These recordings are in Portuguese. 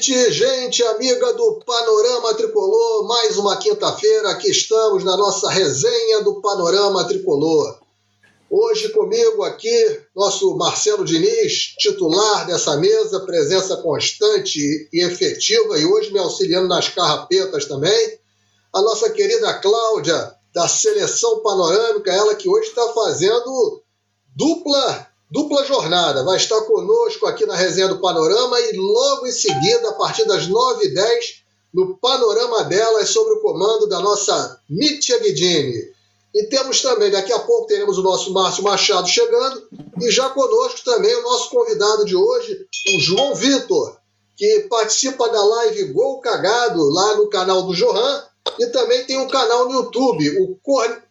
noite, gente amiga do Panorama Tricolor. Mais uma quinta-feira, aqui estamos na nossa resenha do Panorama Tricolor. Hoje comigo aqui, nosso Marcelo Diniz, titular dessa mesa, presença constante e efetiva, e hoje me auxiliando nas carrapetas também. A nossa querida Cláudia, da Seleção Panorâmica, ela que hoje está fazendo dupla dupla jornada. Vai estar conosco aqui na resenha do Panorama e logo em seguida, a partir das 9h10, no Panorama delas, sobre o comando da nossa Mítia Guidini. E temos também, daqui a pouco, teremos o nosso Márcio Machado chegando e já conosco também o nosso convidado de hoje, o João Vitor, que participa da live Gol Cagado lá no canal do Johan e também tem um canal no YouTube, o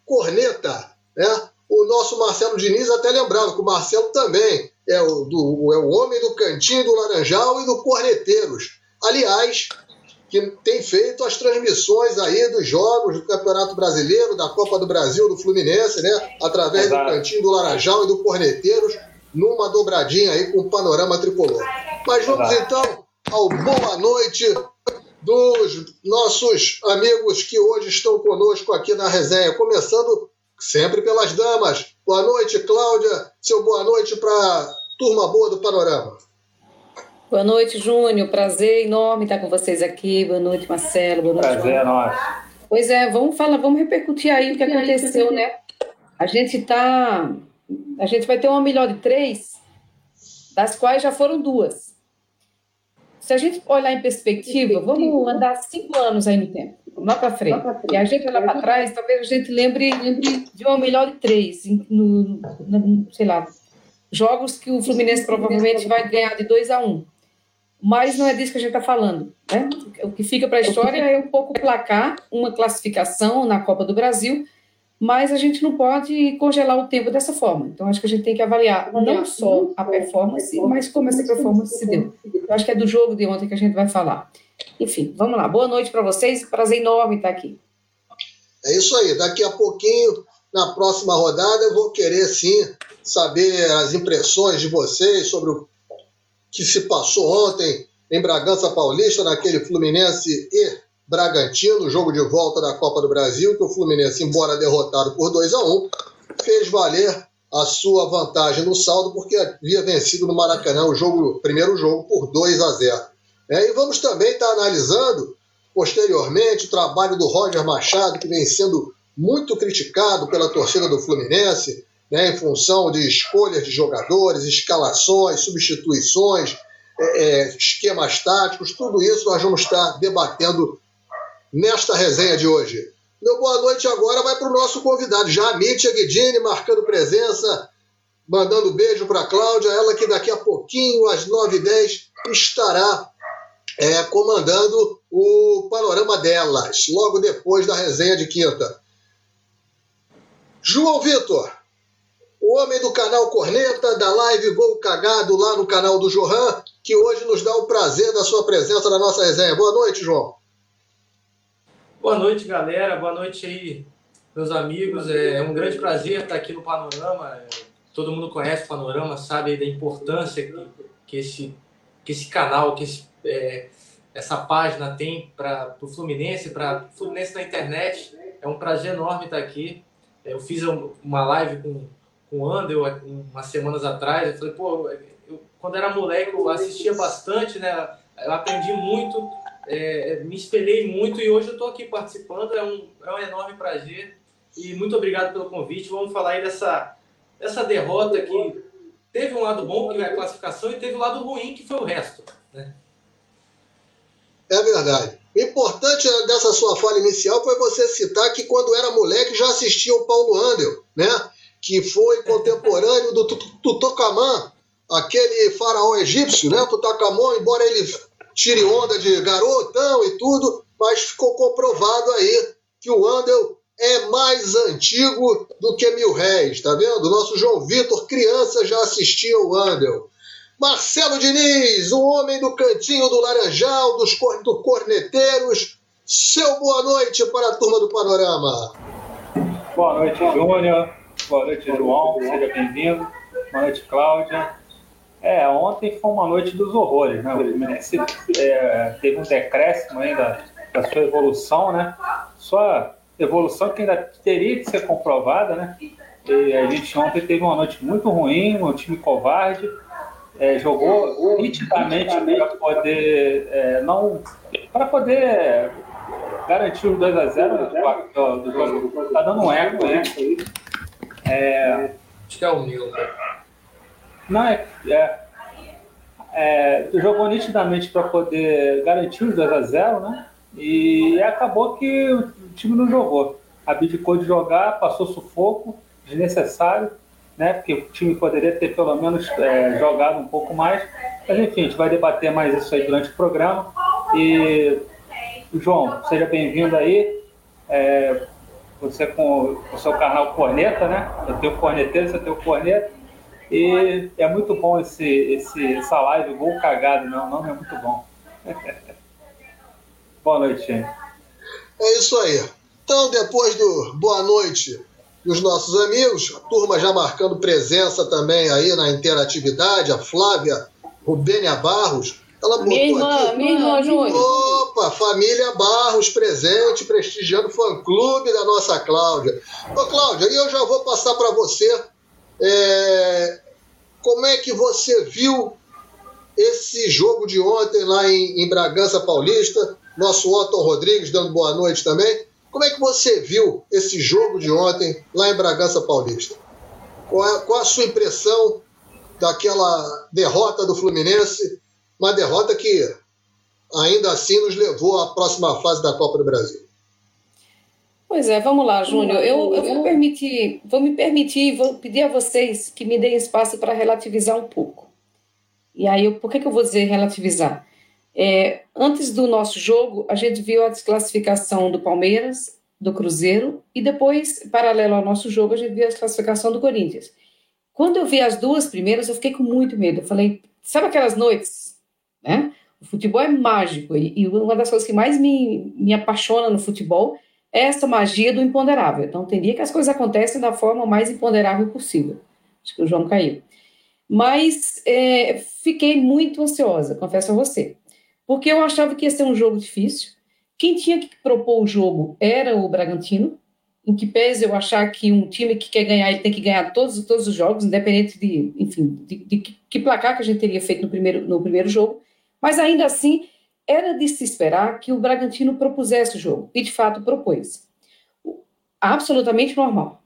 Corneta, né? O nosso Marcelo Diniz até lembrava que o Marcelo também é o, do, é o homem do Cantinho do Laranjal e do Corneteiros. Aliás, que tem feito as transmissões aí dos jogos do Campeonato Brasileiro, da Copa do Brasil, do Fluminense, né? Através Exato. do Cantinho do Laranjal e do Corneteiros, numa dobradinha aí com o panorama tricolor. Mas vamos Exato. então ao boa noite dos nossos amigos que hoje estão conosco aqui na resenha, começando sempre pelas damas. Boa noite, Cláudia. Seu boa noite para turma boa do Panorama. Boa noite, Júnior. Prazer enorme estar com vocês aqui. Boa noite, Marcelo. Boa noite, Prazer é nosso. Pois é, vamos falar, vamos repercutir aí o que aconteceu, né? A gente tá. A gente vai ter uma melhor de três, das quais já foram duas. Se a gente olhar em perspectiva, vamos andar cinco anos aí no tempo lá para frente. E a gente olhar para trás, talvez a gente lembre, de uma melhor de três, no, no, sei lá, jogos que o Fluminense provavelmente vai ganhar de 2 a 1 um. Mas não é disso que a gente está falando. Né? O que fica para a história é um pouco placar, uma classificação na Copa do Brasil, mas a gente não pode congelar o tempo dessa forma. Então, acho que a gente tem que avaliar não só a performance, mas como essa performance se deu. Eu acho que é do jogo de ontem que a gente vai falar. Enfim, vamos lá. Boa noite para vocês. Prazer enorme estar aqui. É isso aí. Daqui a pouquinho, na próxima rodada, eu vou querer sim saber as impressões de vocês sobre o que se passou ontem em Bragança Paulista, naquele Fluminense e Bragantino, jogo de volta da Copa do Brasil, que o Fluminense, embora derrotado por 2 a 1 fez valer a sua vantagem no saldo, porque havia vencido no Maracanã o jogo, primeiro jogo por 2 a 0. É, e vamos também estar analisando, posteriormente, o trabalho do Roger Machado, que vem sendo muito criticado pela torcida do Fluminense, né, em função de escolhas de jogadores, escalações, substituições, é, é, esquemas táticos, tudo isso nós vamos estar debatendo nesta resenha de hoje. Meu boa noite agora vai para o nosso convidado, Jamítia Guidini, marcando presença, mandando beijo para a Cláudia, ela que daqui a pouquinho, às 9h10, estará é, comandando o panorama delas, logo depois da resenha de quinta. João Vitor, o homem do canal Corneta, da live Gol Cagado lá no canal do Johan, que hoje nos dá o prazer da sua presença na nossa resenha. Boa noite, João. Boa noite, galera. Boa noite aí, meus amigos. É um grande prazer estar aqui no Panorama. Todo mundo conhece o Panorama, sabe da importância que, que, esse, que esse canal, que esse é, essa página tem para o Fluminense, para o Fluminense na internet. É um prazer enorme estar aqui. É, eu fiz uma live com, com o Andel umas semanas atrás. Eu falei, pô, eu, quando era moleque eu assistia bastante, né? Eu aprendi muito, é, me espelhei muito e hoje eu estou aqui participando. É um, é um enorme prazer. E muito obrigado pelo convite. Vamos falar aí dessa, dessa derrota que teve um lado bom, que é a classificação, e teve um lado ruim, que foi o resto. Né? É verdade. O importante dessa sua fala inicial foi você citar que quando era moleque já assistia o Paulo Andel, né? que foi contemporâneo do Tutankhamon, aquele faraó egípcio, né? Tutankhamon, embora ele tire onda de garotão e tudo, mas ficou comprovado aí que o Andel é mais antigo do que mil réis, tá vendo? Nosso João Vitor, criança, já assistia o Andel. Marcelo Diniz, o homem do cantinho do Laranjal, dos cor, do Corneteiros. Seu boa noite para a turma do Panorama. Boa noite, Júnior. Boa noite, João. Seja bem-vindo. Boa noite, Cláudia. É, ontem foi uma noite dos horrores, né? O Fluminense é, teve um decréscimo ainda da sua evolução, né? Sua evolução que ainda teria que ser comprovada, né? E a gente ontem teve uma noite muito ruim, um time covarde, é, jogou nitidamente para poder é, não para poder garantir os 2 a 0 do, do jogo. Tá dando um eco, né? É, Acho que é o meu. Não, é, é, é jogou nitidamente para poder garantir os 2 a 0 né? E acabou que o time não jogou. Abdicou de jogar, passou sufoco, desnecessário, né? Porque o time poderia ter pelo menos é, jogado um pouco mais. Mas enfim, a gente vai debater mais isso aí durante o programa. E João, seja bem-vindo aí. É, você com o seu canal Corneta, né? Eu tenho corneteiro, você tem o corneta. E é muito bom esse, esse, essa live, gol cagado, não, não é muito bom. boa noite, gente. É isso aí. Então, depois do boa noite dos nossos amigos, a turma já marcando presença também aí na interatividade, a Flávia Rubênia Barros, ela minha irmã, aqui. minha irmã, Júnior. Opa, família Barros presente, prestigiando o fã-clube da nossa Cláudia. Ô, Cláudia, e eu já vou passar para você é, como é que você viu esse jogo de ontem lá em, em Bragança Paulista? Nosso Otto Rodrigues dando boa noite também. Como é que você viu esse jogo de ontem lá em Bragança Paulista? Qual, é, qual a sua impressão daquela derrota do Fluminense uma derrota que ainda assim nos levou à próxima fase da Copa do Brasil. Pois é, vamos lá, Júnior. Eu, eu vou, permitir, vou me permitir, vou pedir a vocês que me deem espaço para relativizar um pouco. E aí, eu, por que, que eu vou dizer relativizar? É, antes do nosso jogo, a gente viu a desclassificação do Palmeiras, do Cruzeiro, e depois, paralelo ao nosso jogo, a gente viu a desclassificação do Corinthians. Quando eu vi as duas primeiras, eu fiquei com muito medo. Eu falei, sabe aquelas noites né? O futebol é mágico e, uma das coisas que mais me, me apaixona no futebol essa magia do imponderável. Então, teria que as coisas acontecem da forma mais imponderável possível. Acho que o João caiu. Mas é, fiquei muito ansiosa, confesso a você, porque eu achava que ia ser um jogo difícil. Quem tinha que propor o jogo era o Bragantino, em que pese eu achar que um time que quer ganhar, ele tem que ganhar todos, todos os jogos, independente de, enfim, de, de que placar que a gente teria feito no primeiro, no primeiro jogo. Mas ainda assim, era de se esperar que o Bragantino propusesse o jogo, e de fato propôs. Absolutamente normal.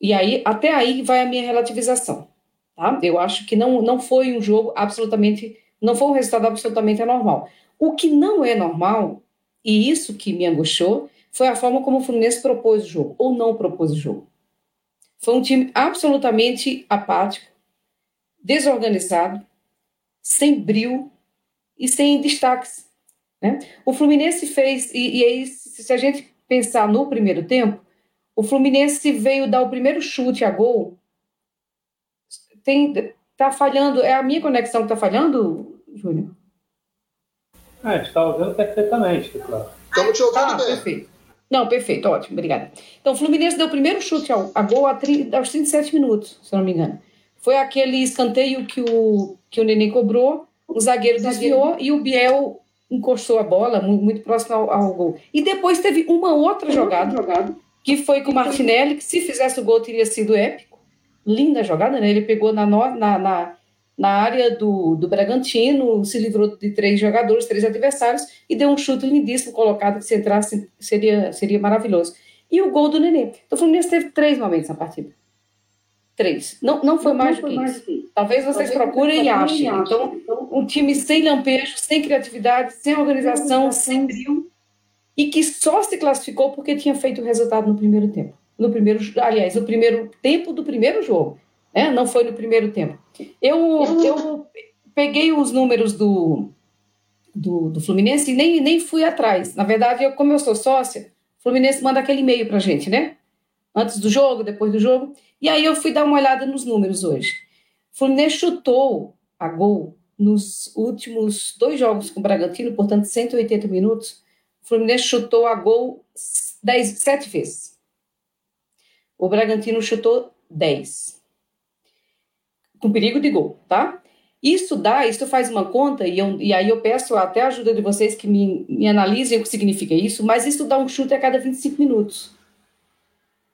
E aí, até aí vai a minha relativização. Tá? Eu acho que não, não foi um jogo absolutamente, não foi um resultado absolutamente anormal. O que não é normal, e isso que me angustiou, foi a forma como o Fluminense propôs o jogo, ou não propôs o jogo. Foi um time absolutamente apático, desorganizado, sem brilho, e sem destaques. Né? O Fluminense fez, e, e aí, se a gente pensar no primeiro tempo, o Fluminense veio dar o primeiro chute a gol. Tem, tá falhando, é a minha conexão que está falhando, Júnior? Ah, a gente está ouvindo perfeitamente, claro. Estamos te ouvindo ah, bem. Perfeito. Não, perfeito, ótimo, obrigada. Então, o Fluminense deu o primeiro chute ao, a gol aos 37 minutos, se não me engano. Foi aquele escanteio que o, que o Neném cobrou, o zagueiro desviou e o Biel encostou a bola muito, muito próximo ao, ao, gol. E depois teve uma outra jogada, jogada, que foi com o Martinelli, que se fizesse o gol teria sido épico. Linda jogada, né? Ele pegou na, na, na, na área do, do Bragantino, se livrou de três jogadores, três adversários, e deu um chute lindíssimo colocado, que se entrasse seria, seria maravilhoso. E o gol do Nenê. Então o Fluminense teve três momentos na partida. Três. Não, não foi, não mais, foi do mais do que isso. Talvez vocês Talvez procurem e achem. Então, um time sem lampejo, sem criatividade, sem organização, sem brilho, e que só se classificou porque tinha feito o resultado no primeiro tempo. No primeiro, aliás, no primeiro tempo do primeiro jogo, né? Não foi no primeiro tempo. Eu, eu peguei os números do, do, do Fluminense e nem, nem fui atrás. Na verdade, eu, como eu sou sócia, o Fluminense manda aquele e-mail para gente, né? Antes do jogo, depois do jogo. E aí eu fui dar uma olhada nos números hoje. O Fluminense chutou a gol nos últimos dois jogos com o Bragantino, portanto, 180 minutos. O Fluminense chutou a gol 10, 7 vezes. O Bragantino chutou 10. Com perigo de gol, tá? Isso dá, isso faz uma conta, e, eu, e aí eu peço até a ajuda de vocês que me, me analisem o que significa isso, mas isso dá um chute a cada 25 minutos.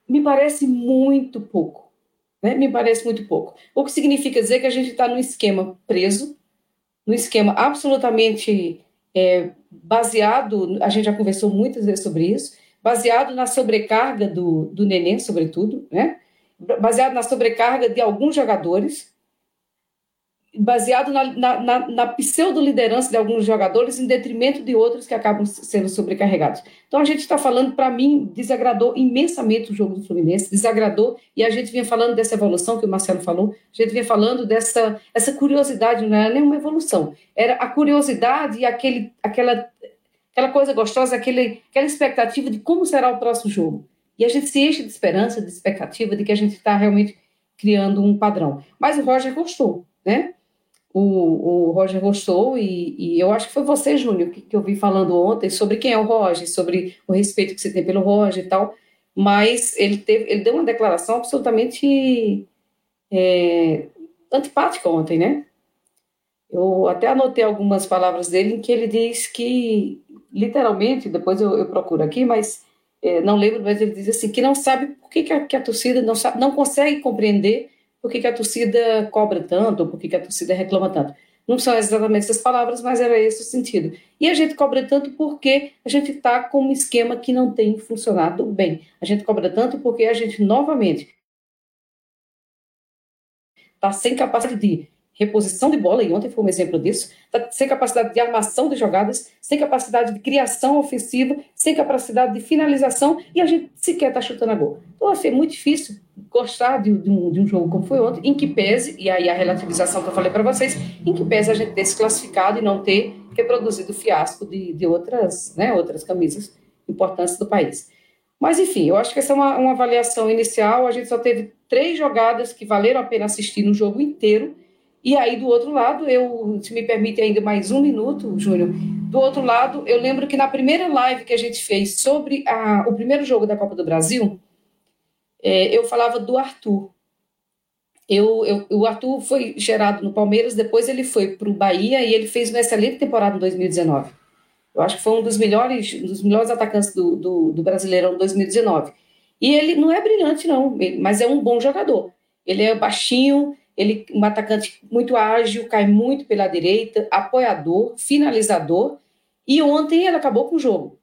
Me parece muito pouco. Né? Me parece muito pouco. O que significa dizer que a gente está num esquema preso, num esquema absolutamente é, baseado, a gente já conversou muitas vezes sobre isso, baseado na sobrecarga do, do neném, sobretudo, né? baseado na sobrecarga de alguns jogadores, baseado na, na, na, na pseudo-liderança de alguns jogadores em detrimento de outros que acabam sendo sobrecarregados. Então, a gente está falando, para mim, desagradou imensamente o jogo do Fluminense, desagradou, e a gente vinha falando dessa evolução que o Marcelo falou, a gente vinha falando dessa essa curiosidade, não era nenhuma evolução, era a curiosidade e aquele, aquela, aquela coisa gostosa, aquele, aquela expectativa de como será o próximo jogo. E a gente se enche de esperança, de expectativa de que a gente está realmente criando um padrão. Mas o Roger gostou, né? O, o Roger gostou e, e, eu acho que foi você, Júnior, que, que eu vi falando ontem sobre quem é o Roger, sobre o respeito que você tem pelo Roger e tal, mas ele, teve, ele deu uma declaração absolutamente é, antipática ontem, né? Eu até anotei algumas palavras dele em que ele diz que, literalmente, depois eu, eu procuro aqui, mas é, não lembro, mas ele diz assim, que não sabe por que, que, a, que a torcida não, sabe, não consegue compreender por que, que a torcida cobra tanto, por que, que a torcida reclama tanto. Não são exatamente essas palavras, mas era esse o sentido. E a gente cobra tanto porque a gente está com um esquema que não tem funcionado bem. A gente cobra tanto porque a gente, novamente, está sem capacidade de reposição de bola, e ontem foi um exemplo disso, tá sem capacidade de armação de jogadas, sem capacidade de criação ofensiva, sem capacidade de finalização, e a gente sequer está chutando a gol. Então, assim, é muito difícil gostar de, de, um, de, um, jogo como foi ontem, em que pese, e aí a relativização que eu falei para vocês, em que pese a gente ter se classificado e não ter reproduzido o fiasco de, de outras, né, outras camisas importantes do país. Mas, enfim, eu acho que essa é uma, uma avaliação inicial, a gente só teve três jogadas que valeram a pena assistir no jogo inteiro, e aí, do outro lado, eu, se me permite ainda mais um minuto, Júnior, do outro lado, eu lembro que na primeira live que a gente fez sobre a, o primeiro jogo da Copa do Brasil, é, eu falava do Arthur. Eu, eu, o Arthur foi gerado no Palmeiras, depois ele foi para o Bahia e ele fez uma excelente temporada em 2019. Eu acho que foi um dos melhores, um dos melhores atacantes do, do, do Brasileirão 2019. E ele não é brilhante, não, mas é um bom jogador. Ele é baixinho, ele um atacante muito ágil, cai muito pela direita, apoiador, finalizador. E ontem ele acabou com o jogo.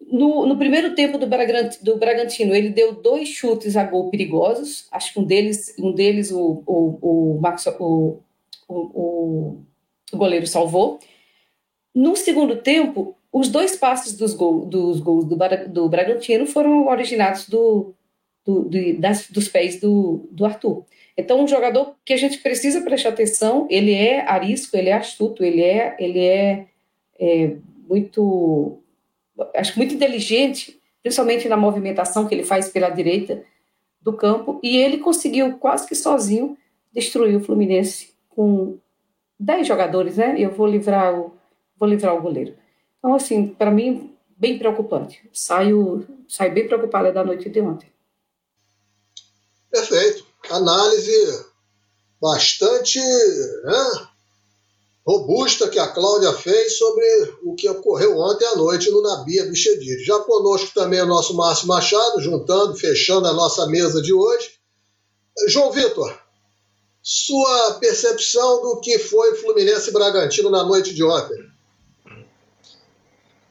No, no primeiro tempo do, do, Bragantino, ele deu dois chutes a gol perigosos. Acho que um deles, um deles o, o, o, Marcos, o, o, o goleiro salvou. No segundo tempo, os dois passes dos, gol, dos gols do, do Bragantino foram originados do, do, do, das, dos pés do, do Arthur. Então, um jogador que a gente precisa prestar atenção, ele é arisco, ele é astuto, ele é, ele é, é muito, acho muito inteligente, principalmente na movimentação que ele faz pela direita do campo, e ele conseguiu quase que sozinho destruir o Fluminense com 10 jogadores, né? Eu vou livrar o, vou livrar o goleiro. Então, assim, para mim, bem preocupante. Saio, saio bem preocupada da noite de ontem. Perfeito análise bastante né, robusta que a Cláudia fez sobre o que ocorreu ontem à noite no Nabia Bichediri. Já conosco também o nosso Márcio Machado, juntando, fechando a nossa mesa de hoje. João Vitor, sua percepção do que foi Fluminense e Bragantino na noite de ontem?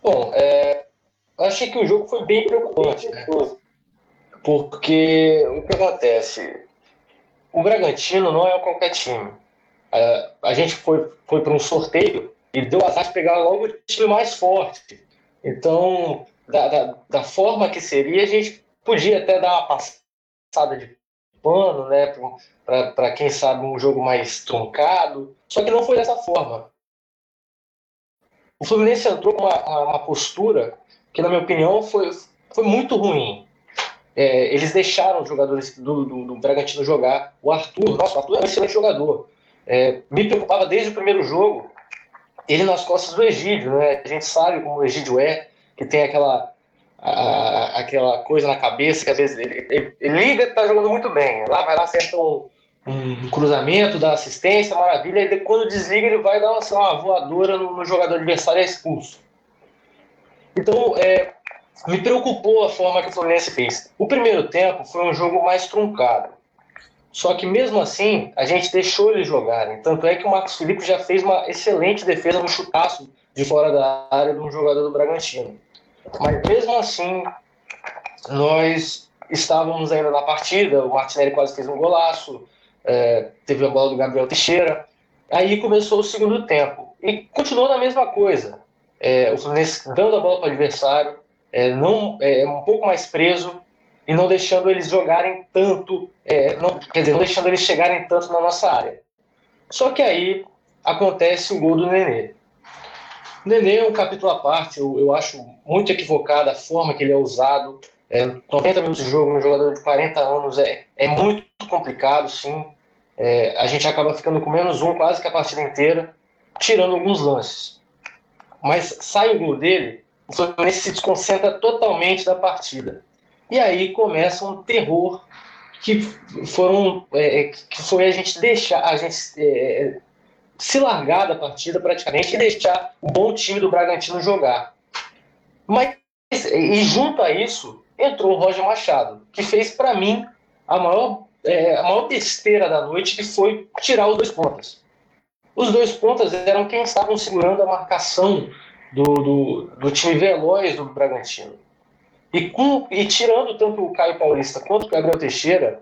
Bom, é, achei que o jogo foi bem preocupante, né? porque o que acontece? O Bragantino não é qualquer time. A, a gente foi, foi para um sorteio e deu azar de pegar logo o time mais forte. Então, da, da, da, forma que seria, a gente podia até dar uma passada de pano, né, para quem sabe um jogo mais truncado. Só que não foi dessa forma. O Fluminense entrou com uma, uma postura que, na minha opinião, foi, foi muito ruim é, eles deixaram os jogadores do, do, do, Bragantino jogar. O Arthur, nossa, o Arthur é um excelente jogador. É, me preocupava desde o primeiro jogo ele nas costas do Egídio, né? A gente sabe como o Egídio é, que tem aquela, a, aquela coisa na cabeça que às vezes ele, ele, ele liga e tá jogando muito bem. Lá vai lá, acerta um, um cruzamento, dá assistência, maravilha, e quando desliga ele vai dar uma, uma voadora no, no, jogador adversário e é expulso. Então, é, me preocupou a forma que o Fluminense fez. O primeiro tempo foi um jogo mais truncado. Só que mesmo assim, a gente deixou eles jogarem. Tanto é que o Marcos Felipe já fez uma excelente defesa no chutaço de fora da área de um jogador do Bragantino. Mas mesmo assim, nós estávamos ainda na partida, o Martinelli quase fez um golaço, é, teve a bola do Gabriel Teixeira. Aí começou o segundo tempo. E continuou na mesma coisa. É, o Fluminense dando a bola para o adversário, é, não, é, um pouco mais preso e não deixando eles jogarem tanto, é, não, quer dizer, não deixando eles chegarem tanto na nossa área. Só que aí acontece o gol do Nenê. O Nenê é um capítulo à parte, eu, eu acho muito equivocada a forma que ele é usado. É, 90 minutos de jogo, um jogador de 40 anos, é, é muito complicado, sim. É, a gente acaba ficando com menos um quase que a partida inteira, tirando alguns lances. Mas sai o gol dele, o Fluminense se desconcentra totalmente da partida. E aí começa um terror que foram é, é que foi a gente deixar a gente é, se largar da partida praticamente e deixar o bom time do Bragantino jogar. Mas e junto a isso entrou o Roger Machado, que fez para mim a maior é, a maior besteira da noite, que foi tirar os dois pontas. Os dois pontas eram quem estavam segurando a marcação do, do, do time veloz do Bragantino. E, com, e tirando tanto o Caio Paulista quanto o Gabriel Teixeira,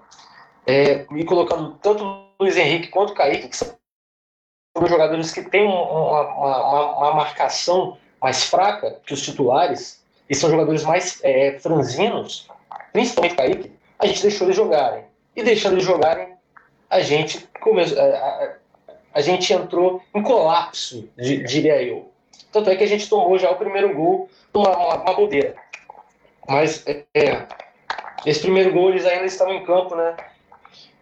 é, e colocando tanto o Luiz Henrique quanto o Kaique, que são jogadores que têm uma, uma, uma, marcação mais fraca que os titulares, e são jogadores mais é, franzinos, principalmente o Kaique, a gente deixou eles jogarem. E deixando eles jogarem, a gente, come, a, a, a gente entrou em colapso, diria eu. Tanto é que a gente tomou já o primeiro gol, uma, uma, uma bobeira. Mas é, é, esse primeiro gol eles ainda estavam em campo, né?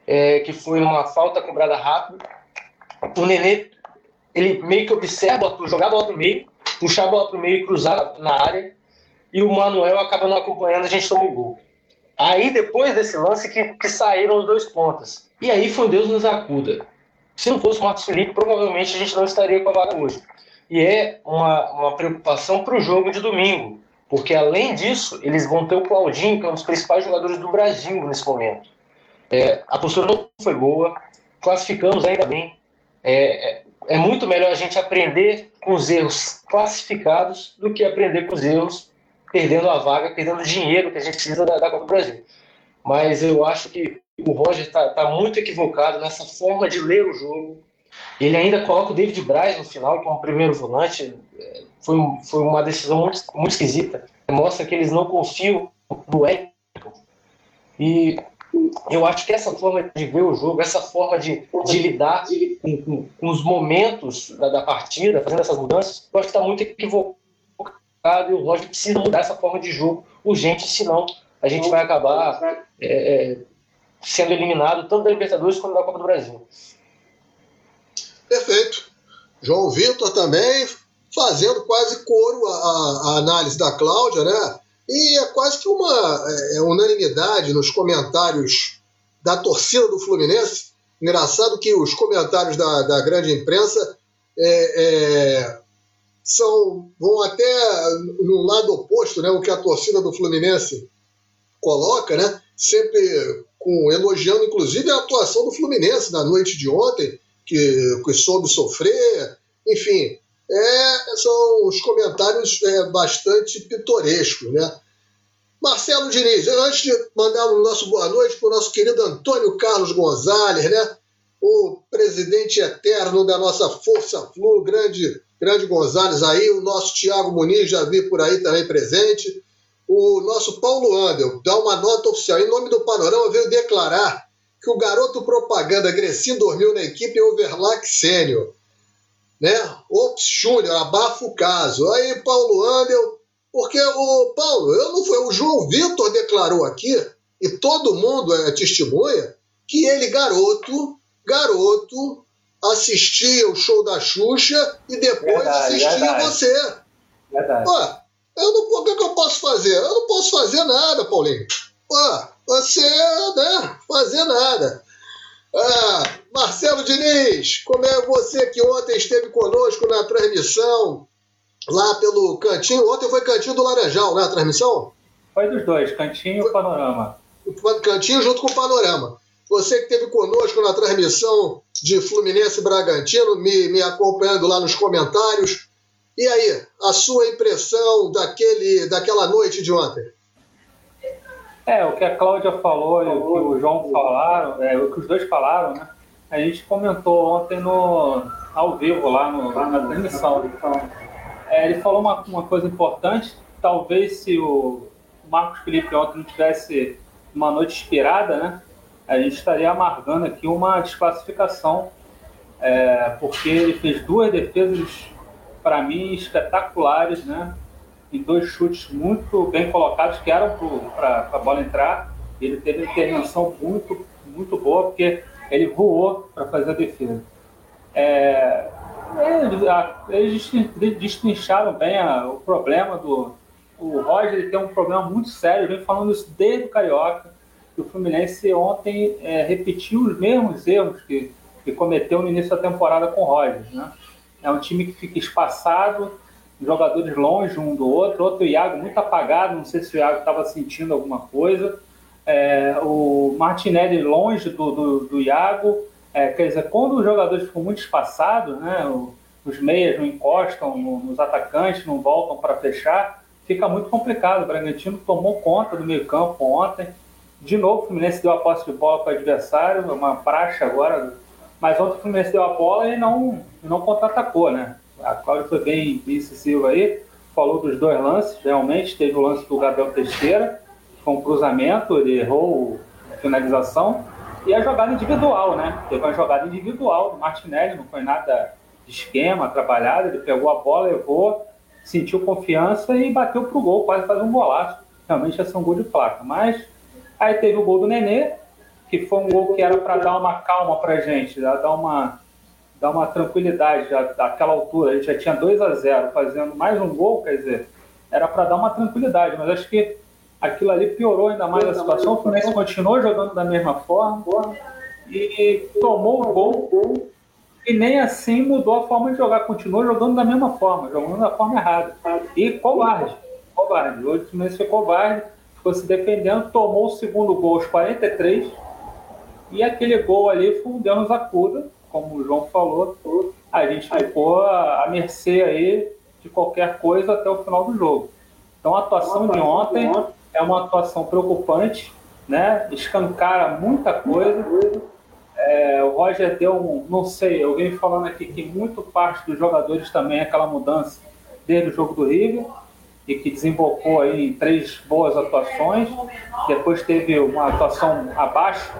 É, que foi uma falta cobrada rápido. O Nenê, ele meio que observa, jogar a bola para o meio, puxar a bola para o meio e cruzar na área. E o Manuel acaba não acompanhando, a gente toma o gol. Aí depois desse lance que, que saíram os dois pontas. E aí foi Deus nos acuda. Se não fosse o Marcos Felipe, provavelmente a gente não estaria com a vaga hoje e é uma, uma preocupação para o jogo de domingo, porque além disso, eles vão ter o Claudinho, que é um dos principais jogadores do Brasil nesse momento. É, a postura não foi boa, classificamos ainda bem. É, é, é muito melhor a gente aprender com os erros classificados do que aprender com os erros perdendo a vaga, perdendo dinheiro que a gente precisa da, da Copa do Brasil. Mas eu acho que o Roger está tá muito equivocado nessa forma de ler o jogo, ele ainda coloca o David Braz no final como primeiro volante. Foi, foi uma decisão muito, muito esquisita. Mostra que eles não confiam no Wellington. E eu acho que essa forma de ver o jogo, essa forma de, de lidar com, com, com os momentos da, da, partida, fazendo essas mudanças, eu acho que está muito equivocado e o Roger precisa mudar essa forma de jogo urgente, senão a gente vai acabar é, é, sendo eliminado tanto da Libertadores quanto da Copa do Brasil. Perfeito. João Vitor também fazendo quase coro a, a análise da Cláudia, né? E é quase que uma é, é, unanimidade nos comentários da torcida do Fluminense. Engraçado que os comentários da, da grande imprensa é, é, são vão até no lado oposto, né? O que a torcida do Fluminense coloca, né? Sempre com elogiando, inclusive, a atuação do Fluminense na noite de ontem, que, que soube sofrer, enfim, é, são os comentários é, bastante pitorescos, né? Marcelo Diniz, antes de mandar o nosso boa noite para o nosso querido Antônio Carlos Gonzalez, né? O presidente eterno da nossa Força Flu, grande, grande Gonzalez aí, o nosso Tiago Muniz, já vi por aí também presente. O nosso Paulo Andel, dá uma nota oficial. Em nome do Panorama, veio declarar que o garoto propaganda Grecim dormiu na equipe Overlack Sênior. Né? Ops, Júnior, abafa o caso. Aí, Paulo Andel, porque o Paulo, eu não foi, o João Vitor declarou aqui, e todo mundo é testemunha, que ele, garoto, garoto, assistia o show da Xuxa e depois verdade, assistia verdade. você. Verdade. Pô, eu não, o que, que eu posso fazer? Eu não posso fazer nada, Paulinho. Pô, você, né, fazer nada. Ah, Marcelo Diniz, como é você que ontem esteve conosco na transmissão lá pelo Cantinho? Ontem foi Cantinho do Laranjal, né? A transmissão? Foi dos dois, Cantinho e Panorama. Cantinho junto com o Panorama. Você que esteve conosco na transmissão de Fluminense Bragantino, me, me acompanhando lá nos comentários. E aí, a sua impressão daquele, daquela noite de ontem? É, o que a Cláudia falou e o que o João falaram, é, o que os dois falaram, né? A gente comentou ontem no, ao vivo lá, no, lá na transmissão. É, ele falou uma, uma coisa importante, talvez se o Marcos Felipe ontem não tivesse uma noite inspirada, né? A gente estaria amargando aqui uma desclassificação, é, porque ele fez duas defesas, para mim, espetaculares, né? Em dois chutes muito bem colocados, que eram para a bola entrar. Ele teve uma intervenção muito, muito boa, porque ele voou para fazer a defesa. É, eles, eles destrincharam bem a, o problema do. O Roger ele tem um problema muito sério, vem falando isso desde o Carioca, que o Fluminense ontem é, repetiu os mesmos erros que, que cometeu no início da temporada com o Roger. Né? É um time que fica espaçado, jogadores longe um do outro, outro Iago muito apagado, não sei se o Iago estava sentindo alguma coisa. É, o Martinelli longe do, do, do Iago, é, quer dizer, quando os jogadores ficam muito espaçados, né, os meias não encostam nos atacantes, não voltam para fechar, fica muito complicado. O Bragantino tomou conta do meio campo ontem. De novo, o Fluminense deu a posse de bola para o adversário, uma praxe agora. Mas ontem o Fluminense deu a bola e não, não contra-atacou, né? A Cláudia foi bem incisiva aí, falou dos dois lances, realmente teve o lance do Gabriel Teixeira, com um cruzamento, ele errou a finalização, e a jogada individual, né? Teve uma jogada individual do Martinelli, não foi nada de esquema, trabalhado, ele pegou a bola, levou, sentiu confiança e bateu pro gol, quase fazer um golaço. Realmente ia ser um gol de placa. Mas aí teve o gol do Nenê, que foi um gol que era para dar uma calma pra gente, dar uma dá uma tranquilidade já, daquela altura. A gente já tinha 2 a 0 fazendo mais um gol, quer dizer, era para dar uma tranquilidade, mas acho que aquilo ali piorou ainda mais a situação. O Fluminense continuou jogando da mesma forma e tomou o gol e nem assim mudou a forma de jogar, continuou jogando da mesma forma, jogando da forma errada. E covarde, covarde. Hoje o Fluminense foi covarde, ficou se defendendo, tomou o segundo gol aos 43 e aquele gol ali foi um Deus acuda como o João falou, a gente ficou à mercê aí de qualquer coisa até o final do jogo. Então a atuação de ontem é uma atuação preocupante, né? escancara muita coisa. É, o Roger deu um, não sei, eu venho falando aqui que muito parte dos jogadores também é aquela mudança desde o jogo do River e que desembocou aí em três boas atuações. Depois teve uma atuação abaixo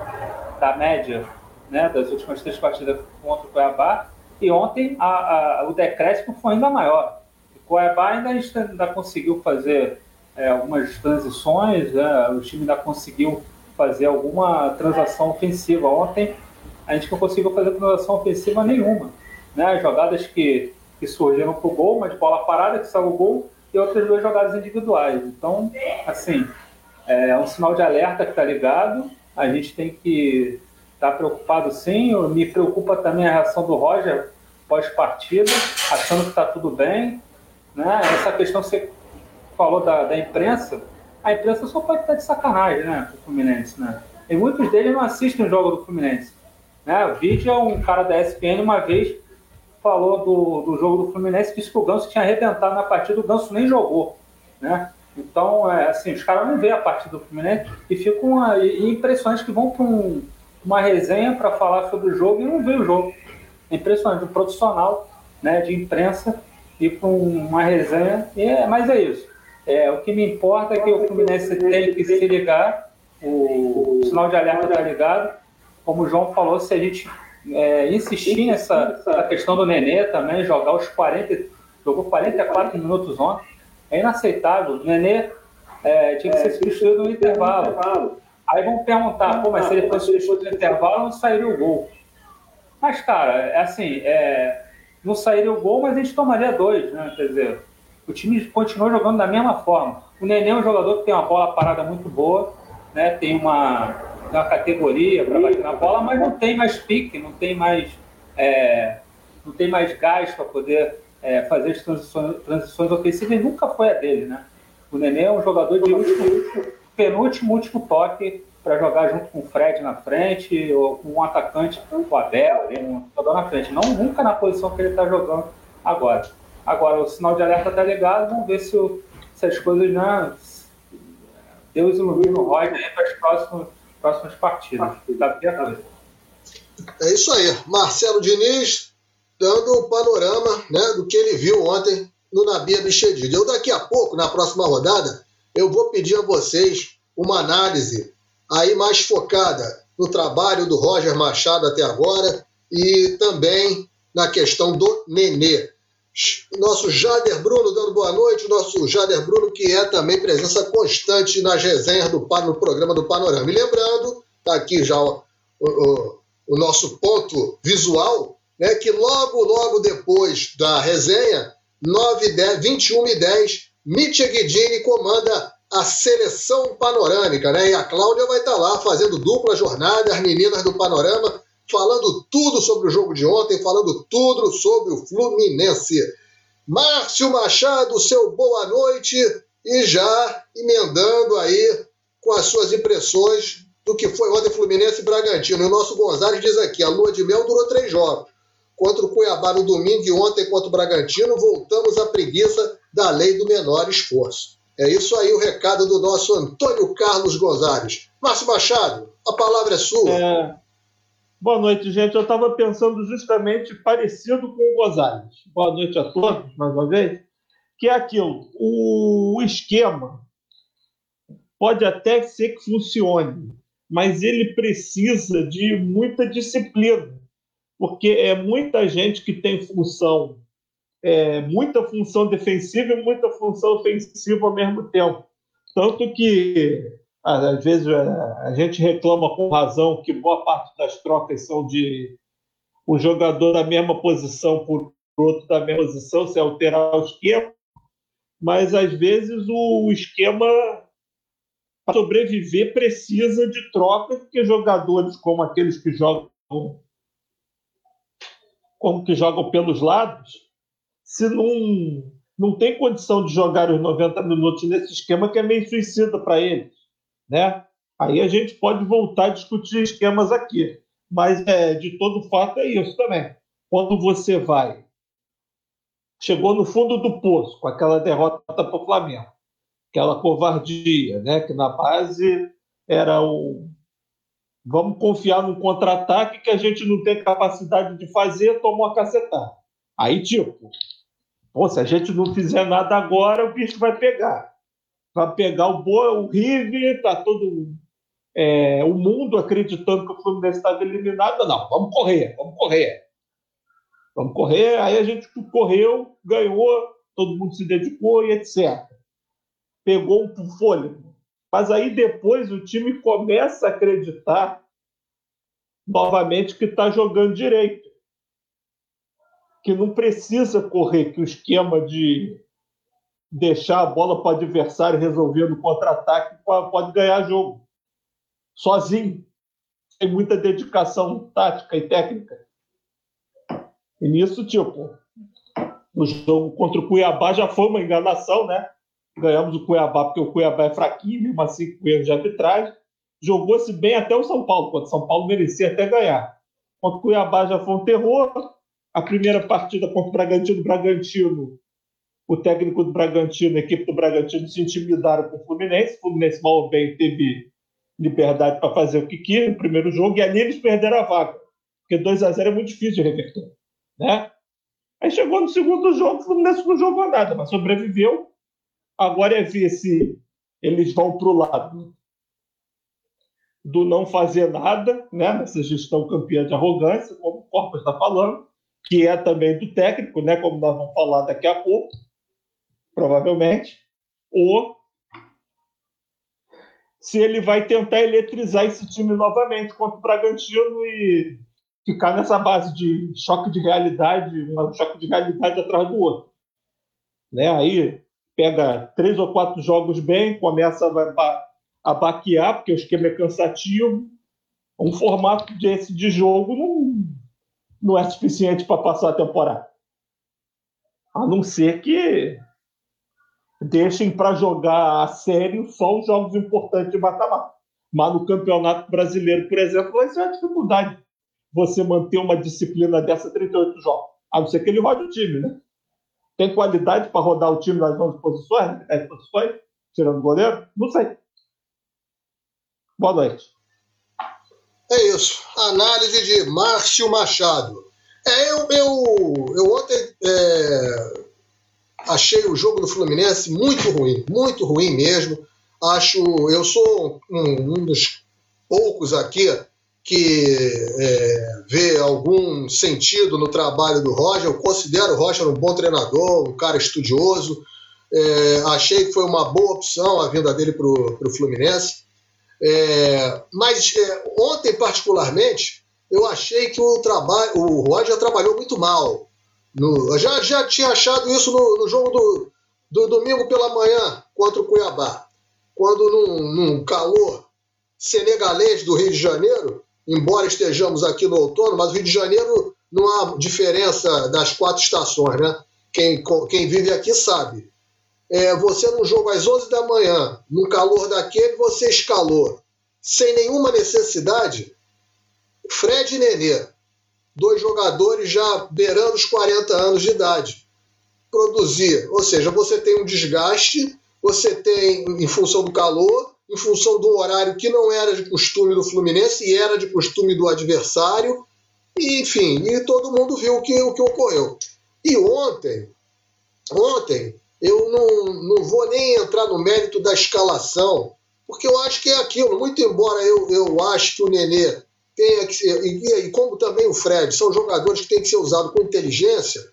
da média né, das últimas três partidas contra o Cuiabá. E ontem a, a, o decréscimo foi ainda maior. O Cuiabá ainda, ainda conseguiu fazer é, algumas transições, né, o time ainda conseguiu fazer alguma transação ofensiva. Ontem a gente não conseguiu fazer transação ofensiva nenhuma. Né, jogadas que, que surgiram para o gol, mas bola parada que saiu o gol, e outras duas jogadas individuais. Então, assim, é um sinal de alerta que está ligado. A gente tem que está preocupado sim. Me preocupa também a reação do Roger pós-partida, achando que está tudo bem. Né? Essa questão que você falou da, da imprensa, a imprensa só pode estar de sacanagem né, com o Fluminense. Né? E muitos deles não assistem o jogo do Fluminense. Né? O vídeo é um cara da ESPN uma vez falou do, do jogo do Fluminense, disse que o Ganso tinha arrebentado na partida, o Ganso nem jogou. Né? Então, é, assim, os caras não veem a partida do Fluminense e ficam aí, impressionantes que vão para um, uma resenha para falar sobre o jogo e não ver o jogo. É impressionante, um profissional né, de imprensa ir para uma resenha, e é, mas é isso. É, o que me importa é que o Fluminense tem que se ligar, o, o sinal de alerta está ligado. Como o João falou, se a gente é, insistir nessa, nessa questão do Nenê também, jogar os 40, jogou 44 minutos ontem, é inaceitável. O Nenê é, tinha que ser substituído no intervalo. Aí vão perguntar, pô, mas se ele fosse substituído no intervalo, não sairia o gol. Mas, cara, é assim, é, não sairia o gol, mas a gente tomaria dois, né? Quer dizer, o time continuou jogando da mesma forma. O Nenê é um jogador que tem uma bola parada muito boa, né? Tem uma, uma categoria para bater na bola, mas não tem mais pique, não tem mais, é, não tem mais gás para poder é, fazer as transições, transições ofensivas. Nunca foi a dele, né? O Nenê é um jogador de último, penúltimo último toque para jogar junto com o Fred na frente, ou com um atacante, o Abel, um jogador na frente. Não nunca na posição que ele está jogando agora. Agora, o sinal de alerta está ligado, vamos ver se, o, se as coisas, né? Deus ilumina o Roy para as próximas, próximas partidas. Tá é isso aí. Marcelo Diniz dando o panorama né, do que ele viu ontem no Nabia Bichedid. Eu daqui a pouco, na próxima rodada, eu vou pedir a vocês uma análise aí mais focada no trabalho do Roger Machado até agora e também na questão do Nenê. Nosso Jader Bruno dando boa noite, nosso Jader Bruno, que é também presença constante nas resenhas do no programa do Panorama. E lembrando, está aqui já o, o, o, nosso ponto visual, né, que logo, logo depois da resenha, 9, 10, 21 e 10, Mitya Guidini comanda a seleção panorâmica, né? E a Cláudia vai estar tá lá fazendo dupla jornada, as meninas do Panorama, falando tudo sobre o jogo de ontem, falando tudo sobre o Fluminense. Márcio Machado, seu boa noite e já emendando aí com as suas impressões do que foi ontem Fluminense e Bragantino. E o nosso Gonzalez diz aqui: a lua de mel durou três jogos. Contra o Cuiabá no domingo e ontem contra o Bragantino, voltamos à preguiça da lei do menor esforço. É isso aí o recado do nosso Antônio Carlos Gonzalez. Márcio Machado, a palavra é sua. É... Boa noite, gente. Eu estava pensando justamente parecido com o Gonzalez. Boa noite a todos, mais uma vez. Que é aquilo, o esquema pode até ser que funcione, mas ele precisa de muita disciplina, porque é muita gente que tem função é, muita função defensiva e muita função ofensiva ao mesmo tempo. Tanto que, às vezes, é, a gente reclama com razão que boa parte das trocas são de um jogador da mesma posição por outro da mesma posição, se alterar o esquema, mas às vezes o esquema para sobreviver precisa de trocas, porque jogadores como aqueles que jogam como que jogam pelos lados, se não, não tem condição de jogar os 90 minutos nesse esquema que é meio suicida para eles, né? Aí a gente pode voltar a discutir esquemas aqui, mas é, de todo fato é isso também. Quando você vai, chegou no fundo do poço com aquela derrota para o Flamengo, aquela covardia, né? Que na base era o vamos confiar num contra-ataque que a gente não tem capacidade de fazer, tomou a cacetada. Aí, tipo, Pô, se a gente não fizer nada agora, o bicho vai pegar. Vai pegar o Boa, o River, tá todo é, o mundo acreditando que o Fluminense estava eliminado. Não, vamos correr, vamos correr. Vamos correr. Aí a gente correu, ganhou, todo mundo se dedicou e etc. Pegou um fôlego. Mas aí depois o time começa a acreditar novamente que está jogando direito que não precisa correr, que o esquema de deixar a bola para o adversário resolver no contra-ataque pode ganhar jogo sozinho, sem muita dedicação tática e técnica. E nisso, tipo, no jogo contra o Cuiabá já foi uma enganação, né? Ganhamos o Cuiabá porque o Cuiabá é fraquinho, mesmo assim com erro de arbitragem. Jogou-se bem até o São Paulo, quando o São Paulo merecia até ganhar. Contra o Cuiabá já foi um terror, a primeira partida contra o Bragantino, Bragantino, o técnico do Bragantino, a equipe do Bragantino se intimidaram com o Fluminense. O Fluminense mal ou bem teve liberdade para fazer o que quis no primeiro jogo e ali eles perderam a vaga, porque 2 a 0 é muito difícil de reverter, né? Aí chegou no segundo jogo, o Fluminense não jogou nada, mas sobreviveu. Agora é ver se eles vão para o lado do não fazer nada, né? Nessa gestão campeã de arrogância, como o Corpo está falando, que é também do técnico, né, como nós vamos falar daqui a pouco, provavelmente, ou se ele vai tentar eletrizar esse time novamente contra o Bragantino e ficar nessa base de choque de realidade, um choque de realidade atrás do outro. Né? Aí pega três ou quatro jogos bem, começa a, a baquear, porque o esquema é cansativo, Um formato desse de jogo não, não é suficiente para passar a temporada. A não ser que deixem para jogar a sério só os jogos importantes de mata-mata. Mas no Campeonato Brasileiro, por exemplo, vai ser uma dificuldade você manter uma disciplina dessa 38 jogos. A não ser que ele rode o time, né? Tem qualidade para rodar o time nas 11 posições, 10 posições, tirando o goleiro? Não sei. Boa noite. É isso. Análise de Márcio Machado. É, eu, eu, eu ontem é, achei o jogo do Fluminense muito ruim, muito ruim mesmo. Acho, eu sou um, um dos poucos aqui que é, vê algum sentido no trabalho do Roger. Eu considero o Roger um bom treinador, um cara estudioso. É, achei que foi uma boa opção a vinda dele para o Fluminense. É, mas é, ontem, particularmente, eu achei que o trabalho, o Roger trabalhou muito mal. No, já, já tinha achado isso no, no jogo do, do, domingo pela manhã contra o Cuiabá. Quando num, num calor senegalês do Rio de Janeiro, embora estejamos aqui no outono, mas o Rio de Janeiro não há diferença das quatro estações, né? Quem, quem vive aqui sabe. É, você num jogo às 11 da manhã, num calor daquele, você escalou sem nenhuma necessidade Fred e Nenê, dois jogadores já beirando os 40 anos de idade. Produzir, ou seja, você tem um desgaste, você tem, em função do calor, em função do horário que não era de costume do Fluminense e era de costume do adversário, e, enfim, e todo mundo viu o que, o que ocorreu. E ontem, ontem, eu não, não vou nem entrar no mérito da escalação, porque eu acho que é aquilo, muito embora eu, eu acho que o Nenê tenha que ser, e, e como também o Fred, são jogadores que têm que ser usados com inteligência,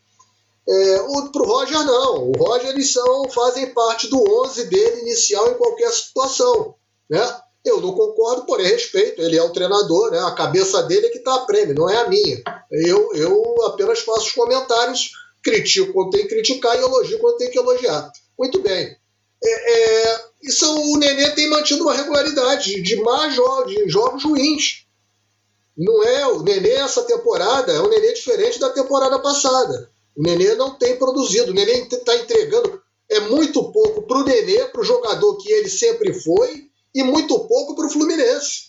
é, o Roger, não. O Roger, eles são, fazem parte do 11 dele inicial em qualquer situação. Né? Eu não concordo, porém respeito. Ele é o treinador, né? a cabeça dele é que está a prêmio, não é a minha. Eu, eu apenas faço os comentários, critico quando tem que criticar e elogio quando tem que elogiar. Muito bem. É, é, isso, o Nenê tem mantido uma regularidade de má jogos, de jogos ruins. Não é o Nenê essa temporada, é um Nenê diferente da temporada passada. O Nenê não tem produzido, o Nenê está entregando é muito pouco para o Nenê, para o jogador que ele sempre foi, e muito pouco para o Fluminense.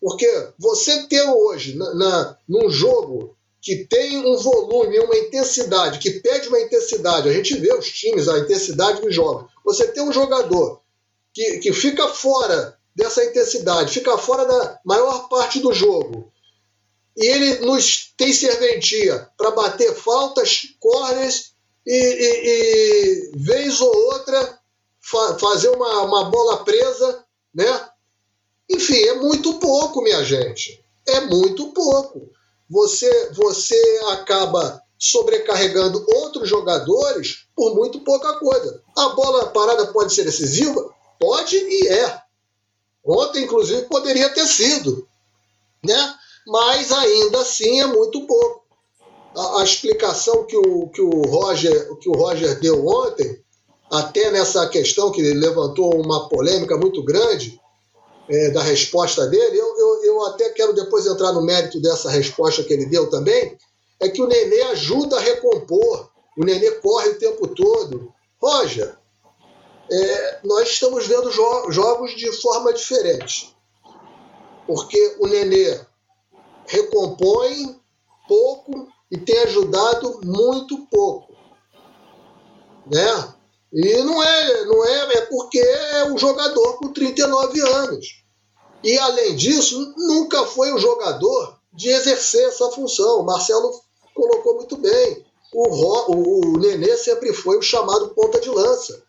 Porque você ter hoje, na, na, num jogo que tem um volume, uma intensidade, que pede uma intensidade, a gente vê os times, a intensidade dos jogos. Você tem um jogador que, que fica fora dessa intensidade, fica fora da maior parte do jogo, e ele nos tem serventia para bater faltas, corners e, e, e, vez ou outra fa fazer uma, uma bola presa, né? Enfim, é muito pouco, minha gente. É muito pouco. Você, você acaba sobrecarregando outros jogadores por muito pouca coisa. A bola parada pode ser decisiva? Pode e é. Ontem, inclusive, poderia ter sido. Né? Mas ainda assim é muito pouco. A, a, explicação que o, que, o Roger, que o Roger deu ontem, até nessa questão que levantou uma polêmica muito grande é, da resposta dele, eu, eu, eu até quero depois entrar no mérito dessa resposta que ele deu também, é que o Nenê ajuda a recompor, o Nenê corre o tempo todo. Roger, é, nós estamos vendo jo jogos de forma diferente. Porque o Nenê recompõe pouco e tem ajudado muito pouco. Né? E não é, não é, é porque é um jogador com 39 anos. E além disso, nunca foi um jogador de exercer essa função. O Marcelo colocou muito bem. O, Ro, o, o Nenê sempre foi o chamado ponta de lança.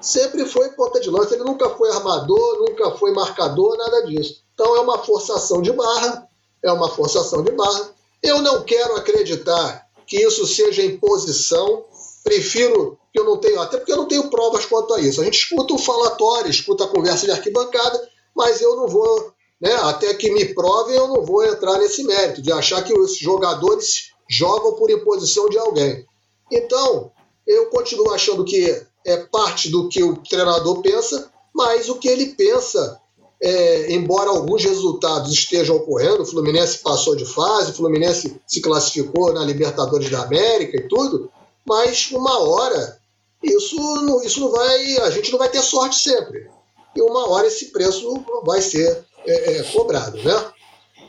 Sempre foi ponta de lança. Ele nunca foi armador, nunca foi marcador, nada disso. Então é uma forçação de barra é uma forçação de barra. Eu não quero acreditar que isso seja imposição, prefiro que eu não tenho, até porque eu não tenho provas quanto a isso. A gente escuta o falatório, escuta a conversa de arquibancada, mas eu não vou, né, até que me provem, eu não vou entrar nesse mérito de achar que os jogadores jogam por imposição de alguém. Então, eu continuo achando que é parte do que o treinador pensa, mas o que ele pensa é, embora alguns resultados estejam ocorrendo, o Fluminense passou de fase, o Fluminense se classificou na Libertadores da América e tudo, mas uma hora isso não, isso não vai, a gente não vai ter sorte sempre. E uma hora esse preço vai ser é, é, cobrado, né?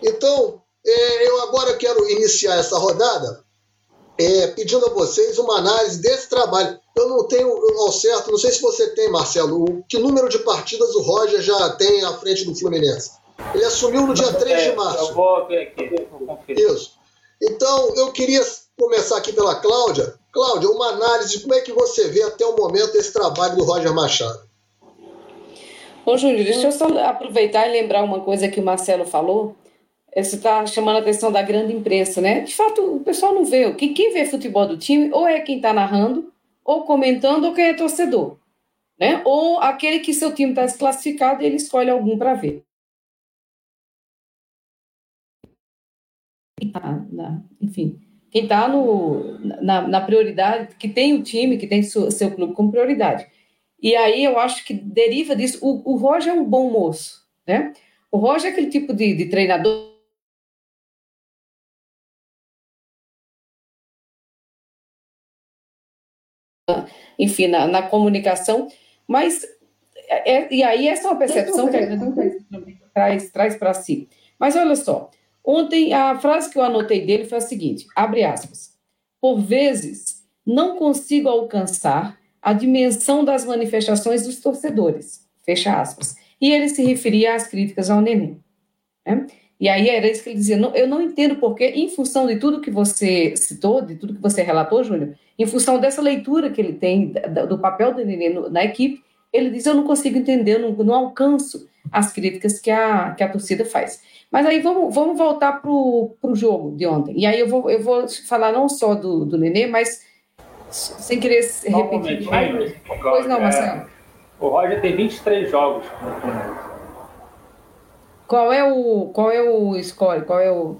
Então, é, eu agora quero iniciar essa rodada é, pedindo a vocês uma análise desse trabalho. Eu não tenho ao certo, não sei se você tem, Marcelo, que número de partidas o Roger já tem à frente do Fluminense. Ele assumiu no dia 3 de março. Eu vou ver aqui, vou conferir. Isso. Então, eu queria começar aqui pela Cláudia. Cláudia, uma análise de como é que você vê até o momento esse trabalho do Roger Machado. Ô, Júlio, deixa eu só aproveitar e lembrar uma coisa que o Marcelo falou. Você está chamando a atenção da grande imprensa, né? De fato, o pessoal não vê. Quem, quem vê futebol do time ou é quem está narrando, ou comentando, ou quem é torcedor. Né? Ou aquele que seu time está desclassificado e ele escolhe algum para ver. Enfim, quem está na, na, prioridade, que tem o time, que tem seu, seu clube como prioridade. E aí eu acho que deriva disso. O, o Roger é um bom moço, né? O Roger é aquele tipo de, de treinador enfim, na, na comunicação, mas é, é, e aí essa é uma percepção que a gente traz, traz para si. Mas olha só, ontem a frase que eu anotei dele foi a seguinte, abre aspas, por vezes não consigo alcançar a dimensão das manifestações dos torcedores, fecha aspas. E ele se referia às críticas ao Neném. Né? E aí era isso que ele dizia, não, eu não entendo porque, em função de tudo que você citou, de tudo que você relatou, Júnior, em função dessa leitura que ele tem do papel do Nenê na equipe, ele diz: Eu não consigo entender, eu não, não alcanço as críticas que a, que a torcida faz. Mas aí vamos, vamos voltar para o jogo de ontem. E aí eu vou, eu vou falar não só do, do Nenê, mas sem querer repetir. Mas, pois não, Marcelo. É, o Roger tem 23 jogos Qual é o, qual é o score? Qual é o.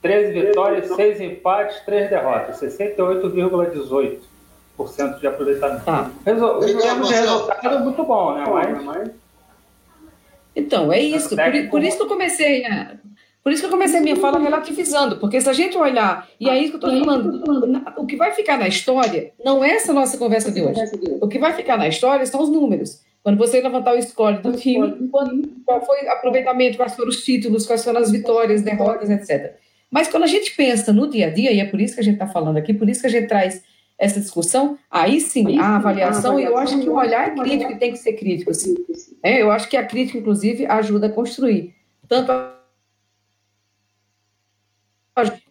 13 vitórias, 6 empates, 3 derrotas, 68,18% de aproveitamento. Tá. Resol... Obrigado, de resultado muito bom, né? Mas... Então, é isso. Por, por, isso que eu comecei a. Por isso que eu comecei a minha fala relativizando, porque se a gente olhar, e é isso que eu estou falando, o que vai ficar na história não é essa nossa conversa de hoje. O que vai ficar na história são os números. Quando você levantar o score do time, qual foi o aproveitamento, quais foram os títulos, quais foram as vitórias, derrotas, etc. Mas quando a gente pensa no dia a dia, e é por isso que a gente está falando aqui, por isso que a gente traz essa discussão, aí sim, a avaliação, e eu acho que o olhar é crítico e tem que ser crítico, sim. É, eu acho que a crítica, inclusive, ajuda a construir. Tanto a...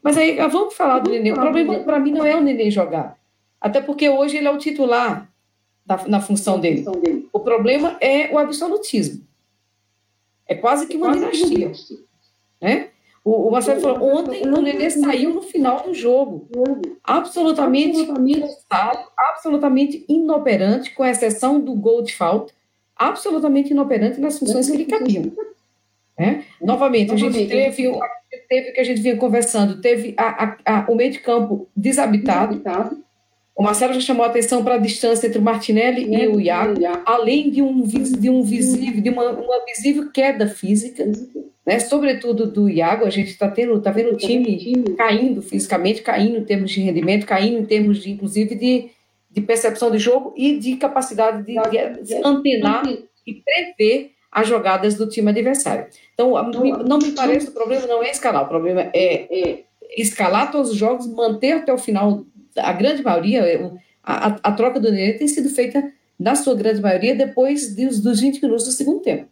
Mas aí, vamos falar do Nenê. O problema, para mim, não é o Nenê jogar. Até porque hoje ele é o titular da, na função dele. O problema é o absolutismo. É quase que uma dinastia. Né? O, o Marcelo falou, ontem o Nenê saiu no final do jogo, absolutamente absolutamente inoperante, com exceção do gol de falta, absolutamente inoperante nas funções que lhe cabiam. É? Novamente, a gente teve, teve o que a gente vinha conversando, teve a, a, a, o meio de campo desabitado, o Marcelo já chamou a atenção para a distância entre o Martinelli e o Iago, além de um, de um visível, de uma, uma visível queda física, né? Sobretudo do Iago, a gente está tendo, tá vendo o time caindo fisicamente, caindo em termos de rendimento, caindo em termos de, inclusive, de, de percepção de jogo e de capacidade de, de antenar e prever as jogadas do time adversário. Então, não me parece o problema não é escalar, o problema é, é escalar todos os jogos, manter até o final, a grande maioria, a, a, a troca do Nenê tem sido feita, na sua grande maioria, depois dos, dos 20 minutos do segundo tempo.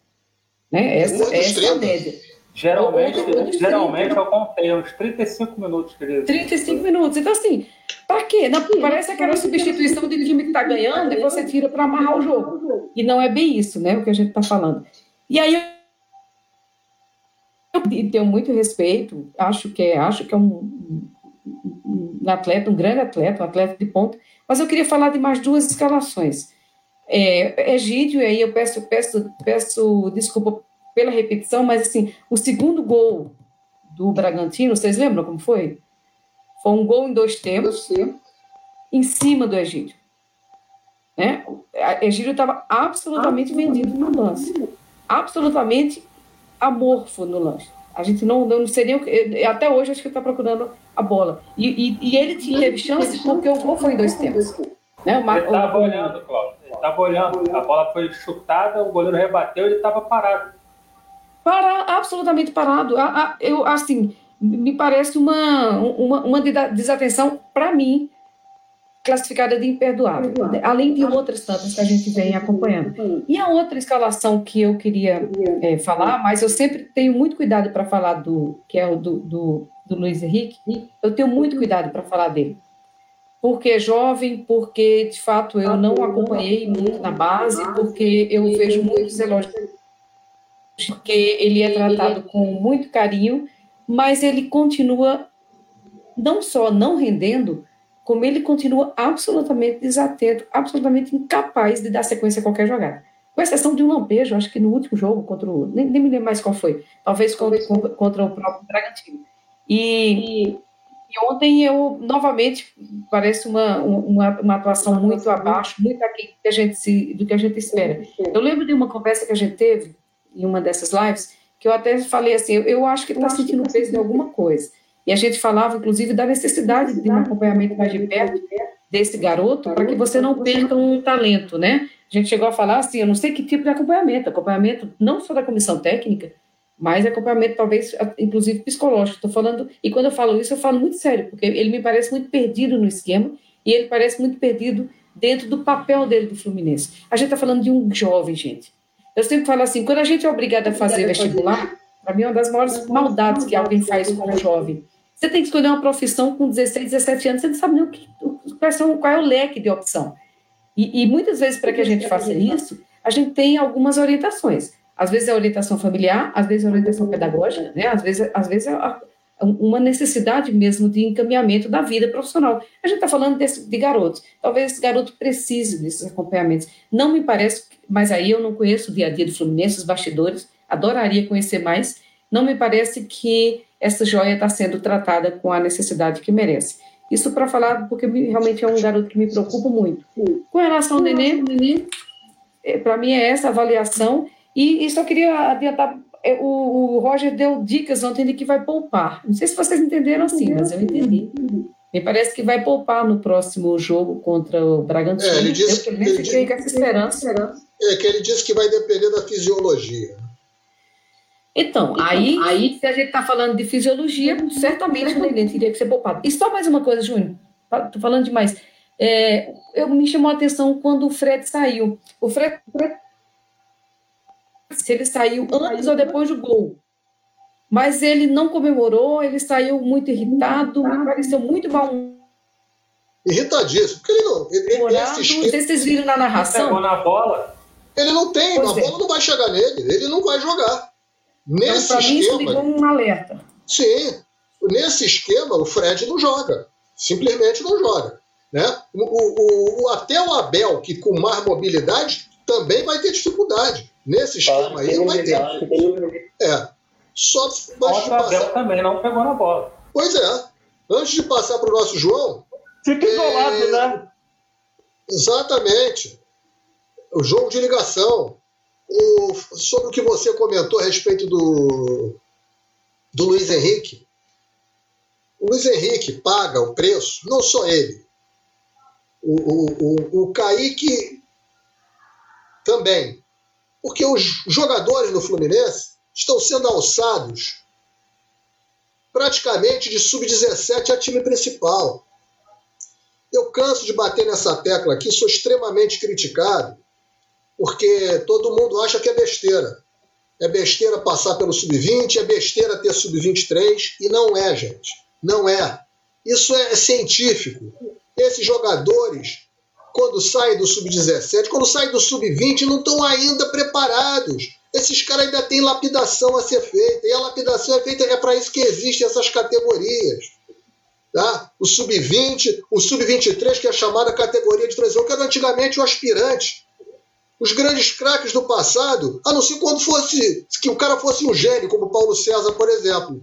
Né? Essa, essa é a média. Geralmente, geralmente eu contei uns 35 minutos, querido. 35 minutos. Então, assim, para quê? Não, parece aquela substituição de time que está ganhando e você tira para amarrar o jogo. E não é bem isso, né? O que a gente está falando. E aí eu tenho muito respeito, acho que é, acho que é um, um, atleta, um grande atleta, um atleta de ponta, mas eu queria falar de mais duas escalações. É, Egídio, e aí eu peço, peço, peço desculpa pela repetição, mas assim, o segundo gol do Bragantino, vocês lembram como foi? Foi um gol em dois tempos, em cima do Egídio. Né? O Egídio estava absolutamente vendido no lance. absolutamente amorfo no lanche. A gente não, não seria. Até hoje acho que ele está procurando a bola. E, e, e, ele teve chance porque o gol foi em dois tempos. Né? O Mar... Ele estava olhando, Cláudio. Ele estava olhando. A bola foi chutada, o goleiro rebateu e ele estava parado. Para, absolutamente parado. Eu, assim, me parece uma, uma, uma desatenção, para mim, classificada de imperdoável, além de outras tantas que a gente vem acompanhando. E a outra escalação que eu queria é, falar, mas eu sempre tenho muito cuidado para falar do, que é o do, do, do Luiz Henrique, eu tenho muito cuidado para falar dele. Porque é jovem, porque de fato eu não acompanhei muito na base, porque eu vejo muitos elogios, porque ele é tratado com muito carinho, mas ele continua não só não rendendo, como ele continua absolutamente desatento, absolutamente incapaz de dar sequência a qualquer jogada. Com exceção de um lampejo, acho que no último jogo contra o. Nem, nem me lembro mais qual foi. Talvez contra, contra o próprio Bragantino. E, e, ontem eu, novamente, parece uma, uma, uma atuação muito abaixo, muito aquém do que, a gente se, do que a gente espera. Eu lembro de uma conversa que a gente teve em uma dessas lives, que eu até falei assim: eu, eu acho que ele está sentindo o peso de alguma coisa. E a gente falava, inclusive, da necessidade de um acompanhamento mais de perto desse garoto para que você não perca um talento, né? A gente chegou a falar assim, eu não sei que tipo de acompanhamento, acompanhamento não só da comissão técnica, mas acompanhamento talvez, inclusive, psicológico. Estou falando, e quando eu falo isso, eu falo muito sério, porque ele me parece muito perdido no esquema e ele parece muito perdido dentro do papel dele do Fluminense. A gente está falando de um jovem, gente. Eu sempre falo assim, quando a gente é obrigado a fazer vestibular, para mim é uma das maiores maldades que alguém faz com um jovem você tem que escolher uma profissão com 16, 17 anos, você não sabe nem o que, qual, são, qual é o leque de opção. E, e muitas vezes, para que a gente faça isso, a gente tem algumas orientações. Às vezes é orientação familiar, às vezes é orientação pedagógica, né? às vezes, às vezes é uma necessidade mesmo de encaminhamento da vida profissional. A gente está falando desse, de garotos. Talvez esse garoto precise desses acompanhamentos. Não me parece, mas aí eu não conheço o dia a dia do Fluminense, os bastidores, adoraria conhecer mais. Não me parece que essa joia está sendo tratada com a necessidade que merece. Isso para falar, porque realmente é um garoto que me preocupa muito. Com relação ao Nenê, Nenê é, para mim é essa avaliação. E, e só queria adiantar, é, o, o, Roger deu dicas ontem de que vai poupar. Não sei se vocês entenderam assim, mas eu entendi. Me parece que vai poupar no próximo jogo contra o Bragantino. É, ele disse, eu também fiquei com essa esperança. É que ele disse que vai depender da fisiologia. Então, então aí, aí, se a gente está falando de fisiologia, certamente o neném teria que ser poupado. E só mais uma coisa, Júnior, estou falando demais. É, eu, me chamou a atenção quando o Fred saiu. O Fred, se ele saiu antes ou depois do gol. Mas ele não comemorou, ele saiu muito irritado, me pareceu muito mal. Irritadíssimo, porque ele não. Ele, Morado, esquema, vocês viram na narração? Pegou na bola. Ele não tem, pois a é. bola não vai chegar nele, ele não vai jogar. Nesse então, esquema. Mim, isso um alerta. Sim. Nesse esquema, o Fred não joga. Simplesmente não joga. Né? O, o, o, até o Abel, que com mais mobilidade, também vai ter dificuldade. Nesse esquema ah, aí, não vai ter. É. Só de passar... Abel também não pegou na bola. Pois é. Antes de passar para o nosso João. Fica isolado, é... né? Exatamente. O jogo de ligação o, sobre o que você comentou a respeito do, do Luiz Henrique. O Luiz Henrique paga o preço, não só ele. O, o, o, o Kaique também. Porque os jogadores no Fluminense estão sendo alçados praticamente de sub-17 a time principal. Eu canso de bater nessa tecla aqui, sou extremamente criticado porque todo mundo acha que é besteira. É besteira passar pelo sub-20, é besteira ter sub-23, e não é, gente. Não é. Isso é científico. Esses jogadores, quando saem do sub-17, quando saem do sub-20, não estão ainda preparados. Esses caras ainda têm lapidação a ser feita, e a lapidação é feita, é para isso que existem essas categorias. Tá? O sub-20, o sub-23, que é chamada categoria de transição, que era antigamente o aspirante os grandes craques do passado, a não ser quando fosse que o cara fosse um gênio, como Paulo César, por exemplo.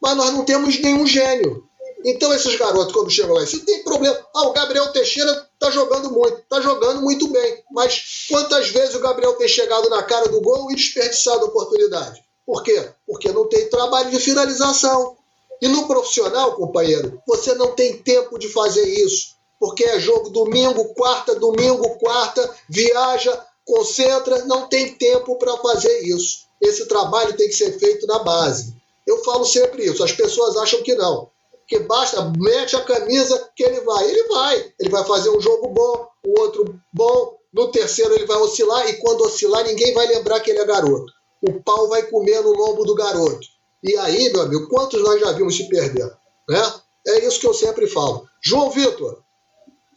Mas nós não temos nenhum gênio. Então esses garotos, quando chegam lá, isso tem problema. Ah, o Gabriel Teixeira tá jogando muito, tá jogando muito bem. Mas quantas vezes o Gabriel tem chegado na cara do gol e desperdiçado a oportunidade? Por quê? Porque não tem trabalho de finalização. E no profissional, companheiro, você não tem tempo de fazer isso. Porque é jogo domingo, quarta, domingo, quarta, viaja, concentra, não tem tempo para fazer isso. Esse trabalho tem que ser feito na base. Eu falo sempre isso, as pessoas acham que não. Que basta, mete a camisa que ele vai. Ele vai. Ele vai fazer um jogo bom, o outro bom. No terceiro ele vai oscilar e quando oscilar ninguém vai lembrar que ele é garoto. O pau vai comer no lombo do garoto. E aí, meu amigo, quantos nós já vimos se perder? Né? É isso que eu sempre falo. João Vitor,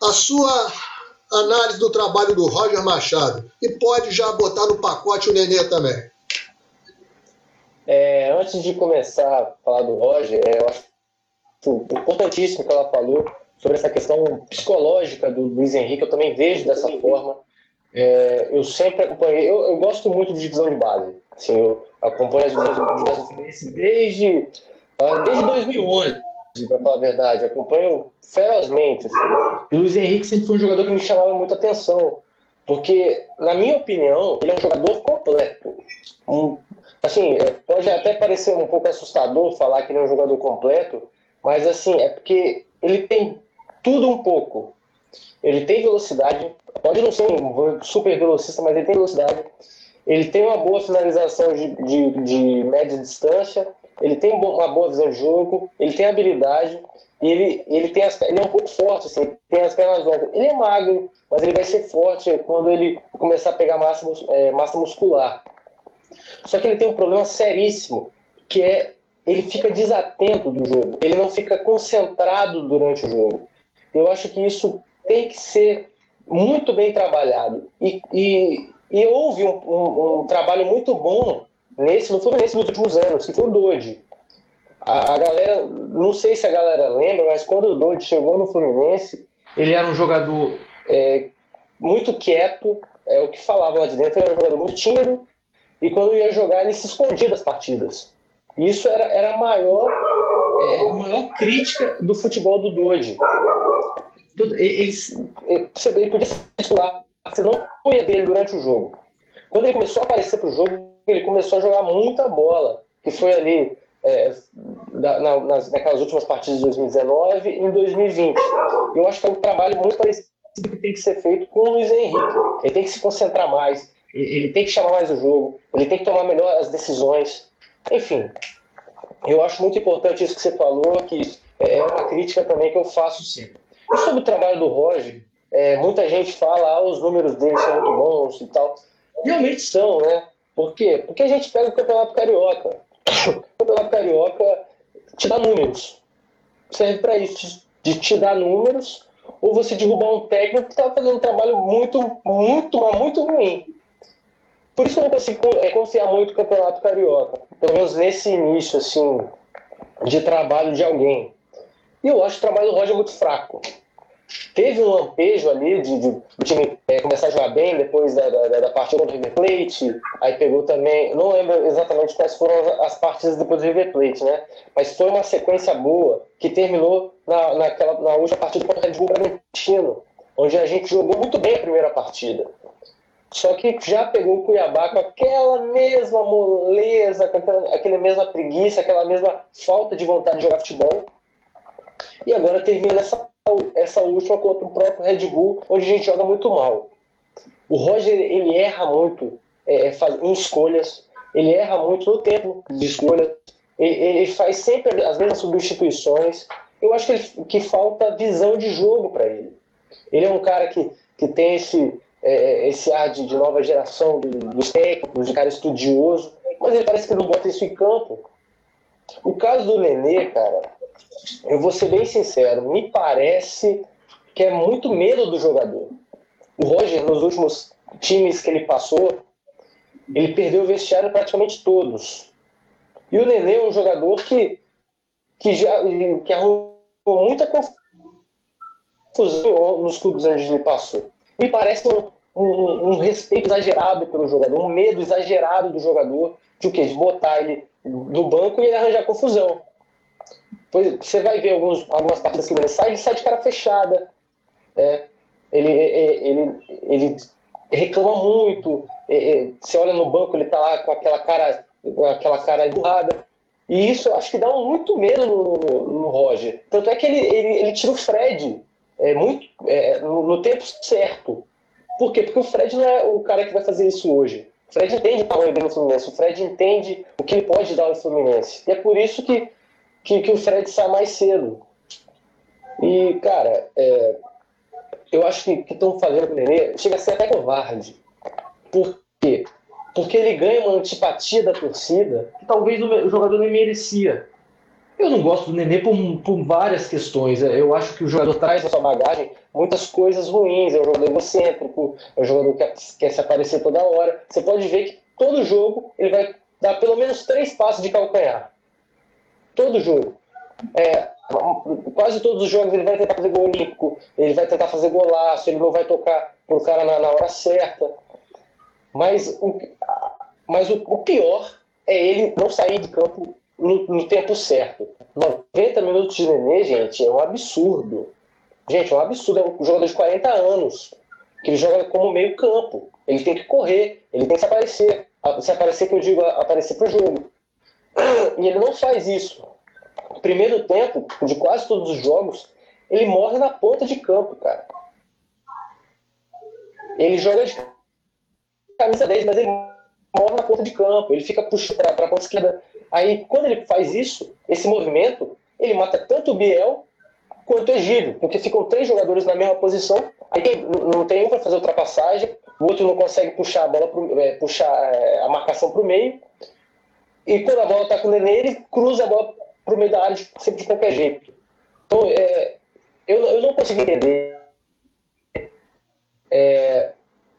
a sua análise do trabalho do Roger Machado e pode já botar no pacote o Nenê também. É, antes de começar a falar do Roger, é, eu acho importantíssimo que ela falou sobre essa questão psicológica do Luiz Henrique, eu também vejo dessa forma. É, eu sempre acompanhei, eu, eu, gosto muito de divisão de base. Assim, eu acompanho as divisões de base desde, ah, desde 2011 para falar a verdade. Acompanho ferozmente. Assim. Luiz Henrique sempre foi um jogador que me chamava muita atenção. Porque, na minha opinião, ele é um jogador completo. Um, assim, é, pode até parecer um pouco assustador falar que ele é um jogador completo, mas assim, é porque ele tem tudo um pouco. Ele tem velocidade, pode não ser um super velocista, mas ele tem velocidade. Ele tem uma boa finalização de, de, de média distância ele tem uma boa visão de jogo, ele tem habilidade, ele, ele, tem as, ele é um pouco forte, assim, tem as pernas longas. Ele é magro, mas ele vai ser forte quando ele começar a pegar massa, é, massa muscular. Só que ele tem um problema seríssimo, que é ele fica desatento do jogo, ele não fica concentrado durante o jogo. Eu acho que isso tem que ser muito bem trabalhado. E, e, e houve um, um, um trabalho muito bom nesse, no Fluminense nos últimos anos, que foi o Dodge. A, a, galera, não sei se a galera lembra, mas quando o Dodge chegou no Fluminense, ele era um jogador é, muito quieto, é o que falava lá de dentro, ele era um jogador muito tímido, e quando ia jogar, ele se escondia das partidas. Isso era, era a maior, é, a maior crítica do futebol do Dodge. Ele, ele, ele podia ser titular, você não punha dele durante o jogo. Quando ele começou a aparecer para o jogo, ele começou a jogar muita bola, que foi ali é, na, nas, naquelas últimas partidas de 2019 e em 2020. Eu acho que é um trabalho muito parecido que tem que ser feito com o Luiz Henrique. Ele tem que se concentrar mais, ele tem que chamar mais o jogo, ele tem que tomar melhor as decisões. Enfim, eu acho muito importante isso que você falou, que é uma crítica também que eu faço sempre. E sobre o trabalho do Roger, é, muita gente fala, ah, os números dele são muito bons e tal. Realmente são, né? Por quê? Porque a gente pega o Campeonato Carioca. O Campeonato Carioca te dá números. Serve para isso, de te dar números, ou você derrubar um técnico que está fazendo um trabalho muito, muito, mas muito ruim. Por isso eu não consigo é, confiar muito no Campeonato Carioca. Pelo menos nesse início, assim, de trabalho de alguém. E eu acho o trabalho do Roger muito fraco. Teve um lampejo ali de, de time é, começar a jogar bem depois da, da, da partida contra o River Plate. Aí pegou também, não lembro exatamente quais foram as partidas depois do River Plate, né? Mas foi uma sequência boa que terminou na, naquela, na última partida contra o Red Bull Bragantino, onde a gente jogou muito bem a primeira partida. Só que já pegou o Cuiabá com aquela mesma moleza, com aquela, aquela mesma preguiça, aquela mesma falta de vontade de jogar futebol. E agora termina essa essa última contra o próprio Red Bull, onde a gente joga muito mal. O Roger, ele erra muito é, é em escolhas, ele erra muito no tempo de escolha, ele, faz sempre as mesmas substituições. Eu acho que, ele, que falta visão de jogo para ele. Ele é um cara que, que tem esse, é, esse ar de, de nova geração do, dos técnicos, de cara estudioso, mas ele parece que não bota isso em campo. O caso do Nenê, cara, eu vou ser bem sincero, me parece que é muito medo do jogador. O Roger, nos últimos times que ele passou, ele perdeu o vestiário praticamente todos. E o Nenê é um jogador que, que já que arrumou muita confusão nos clubes onde ele passou. Me parece um, um, um, respeito exagerado pelo jogador, um medo exagerado do jogador de o quê? De botar ele no banco e ele arranjar confusão. Você vai ver alguns, algumas partidas que ele sai, ele sai de cara fechada. É, ele, ele, ele, reclama muito. você olha no banco, ele tá lá com aquela cara, aquela cara emburrada. E isso acho que dá muito medo no, no, Roger. Tanto é que ele, ele, ele tira o Fred é, muito, é, no, no, tempo certo. Por quê? Porque o Fred não é o cara que vai fazer isso hoje. O Fred entende o tamanho dele Fluminense. O Fred entende o que ele pode dar ao Fluminense. E é por isso que, que, que o Fred sai mais cedo. E, cara, é, eu acho que estão fazendo com o Nenê chega a ser até covarde. Por quê? Porque ele ganha uma antipatia da torcida que talvez o jogador nem merecia. Eu não gosto do Nenê por, por várias questões. Eu acho que o jogador traz na sua bagagem muitas coisas ruins. É um jogador egocêntrico, é um jogador que quer se aparecer toda hora. Você pode ver que todo jogo ele vai dar pelo menos três passos de calcanhar. Todo jogo. É, quase todos os jogos ele vai tentar fazer gol olímpico, ele vai tentar fazer golaço, ele não vai tocar pro cara na, na hora certa. Mas, o, mas o, o, pior é ele não sair de campo no, no, tempo certo. 90 minutos de nenê, gente, é um absurdo. Gente, é um absurdo. É um jogador de 40 anos, que ele joga como meio campo. Ele tem que correr, ele tem que se aparecer. Se aparecer, que eu digo, aparecer pro jogo. E ele não faz isso primeiro tempo de quase todos os jogos, ele morre na ponta de campo, cara. Ele joga de camisa 10, mas ele morre na ponta de campo, ele fica puxando para a ponta esquerda. Aí, quando ele faz isso, esse movimento, ele mata tanto o Biel quanto o Egílio, porque ficam três jogadores na mesma posição, aí não tem um para fazer ultrapassagem, o outro não consegue puxar a bola, pro, é, puxar é, a marcação para o meio, e quando a bola está com o Nenê, ele cruza a bola para o meio da área sempre de qualquer jeito. Então, é, eu, eu não consigo entender. É,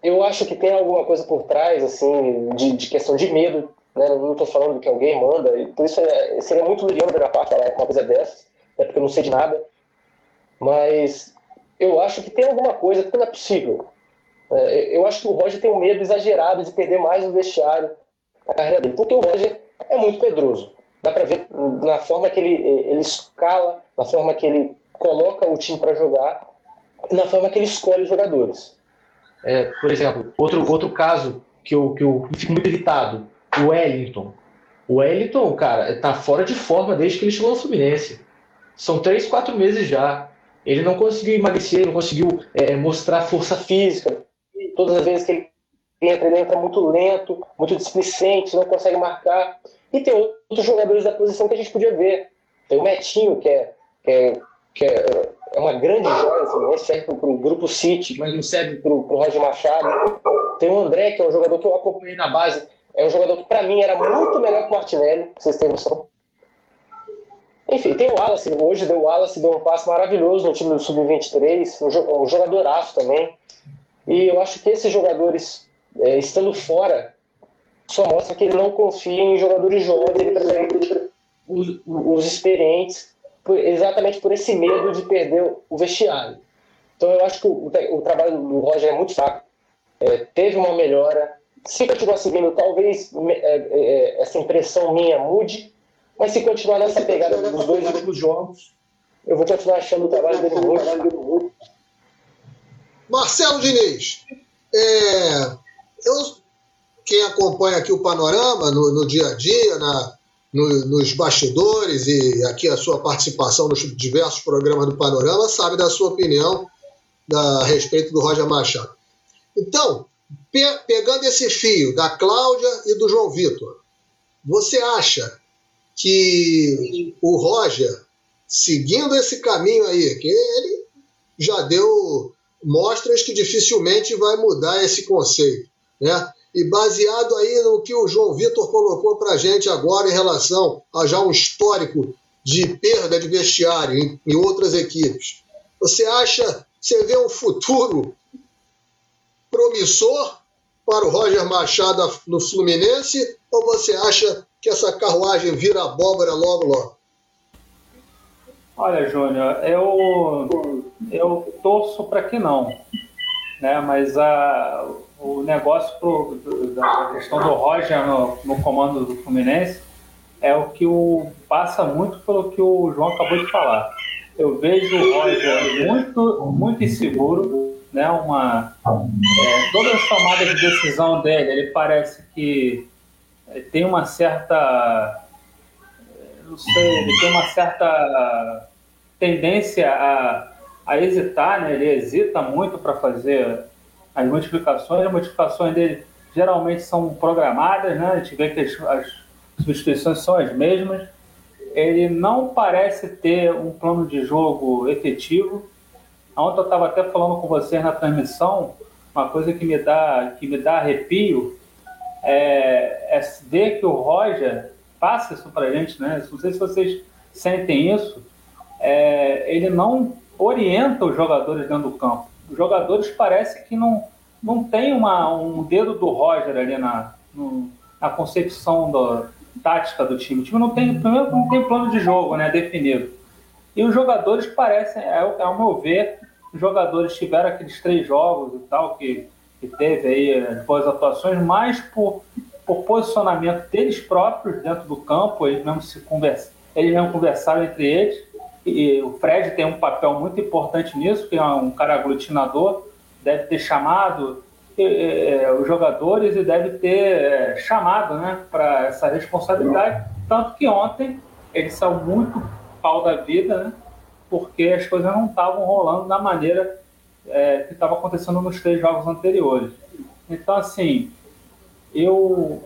eu acho que tem alguma coisa por trás, assim, de, de questão de medo. Né? Não estou falando que alguém manda. Por isso é, seria muito legal da minha parte falar uma coisa dessa, é porque eu não sei de nada. Mas eu acho que tem alguma coisa, porque não é possível. É, eu acho que o Roger tem um medo exagerado de perder mais o vestiário na carreira dele, porque o Roger é muito pedroso dá para ver na forma que ele, ele escala, na forma que ele coloca o time para jogar, na forma que ele escolhe os jogadores. É, por exemplo, outro, outro caso que eu, que eu fico muito irritado, o Wellington. O Wellington, cara, tá fora de forma desde que ele chegou ao Fluminense. São três, quatro meses já. Ele não conseguiu emagrecer, não conseguiu é, mostrar força física. Todas as vezes que ele entra, ele entra muito lento, muito displicente, não consegue marcar. E tem outros jogadores da posição que a gente podia ver. Tem o Metinho, que é, que é, que é, é uma grande joia, assim, não serve para o Grupo City, mas não serve para o Roger Machado. Tem o André, que é um jogador que eu acompanhei na base. É um jogador que, para mim, era muito melhor que o Martinelli, vocês têm noção. Enfim, tem o Wallace. Hoje deu o Wallace, deu um passo maravilhoso no time do Sub-23, um jogadoraço também. E eu acho que esses jogadores, é, estando fora só mostra que ele não confia em jogadores jovens, ele prefere os, os experientes, por, exatamente por esse medo de perder o vestiário. Então eu acho que o, o trabalho do Roger é muito fraco. É, teve uma melhora. Se continuar seguindo, talvez é, é, é, essa impressão minha mude, mas se continuar nessa pegada dos dois últimos jogos, eu vou continuar achando o trabalho dele muito. Marcelo Diniz, é, eu quem acompanha aqui o panorama no, no dia a dia, na, no, nos bastidores e aqui a sua participação nos diversos programas do Panorama, sabe da sua opinião da, a respeito do Roger Machado. Então, pe, pegando esse fio da Cláudia e do João Vitor, você acha que o Roger, seguindo esse caminho aí, que ele já deu mostras que dificilmente vai mudar esse conceito, né? E baseado aí no que o João Vitor colocou para a gente agora em relação a já um histórico de perda de vestiário em, em outras equipes, você acha, você vê um futuro promissor para o Roger Machado no Fluminense ou você acha que essa carruagem vira abóbora logo logo? Olha, Júnior, eu, eu torço para que não. Né? Mas a, o negócio pro, da questão do Roger no, no, comando do Fluminense é o que o passa muito pelo que o João acabou de falar. Eu vejo o Roger muito, muito inseguro, né? Uma, é, todas as tomadas de decisão dele, ele parece que é, tem uma certa, não sei, ele tem uma certa tendência a, a hesitar, né? Ele hesita muito para fazer as modificações. As modificações dele geralmente são programadas, né? A gente vê que as, as substituições são as mesmas. Ele não parece ter um plano de jogo efetivo. Ontem eu estava até falando com vocês na transmissão, uma coisa que me dá, que me dá arrepio é, é ver que o Roger passa isso para a gente, né? Não sei se vocês sentem isso. É, ele não orienta os jogadores dentro do campo. Os jogadores parece que não, não tem uma, um dedo do Roger ali na, no, na concepção do, tática do time. O time não tem, primeiro, não tem plano de jogo né, definido. E os jogadores parecem, é, ao meu ver, os jogadores tiveram aqueles três jogos e tal, que, que teve aí as boas atuações, mais por, por posicionamento deles próprios dentro do campo, eles mesmo se conversa, eles mesmo conversaram entre eles. E o Fred tem um papel muito importante nisso, que é um cara aglutinador, deve ter chamado é, os jogadores e deve ter é, chamado né, para essa responsabilidade. Tanto que ontem ele saiu muito pau da vida, né, porque as coisas não estavam rolando da maneira é, que estava acontecendo nos três jogos anteriores. Então, assim, eu,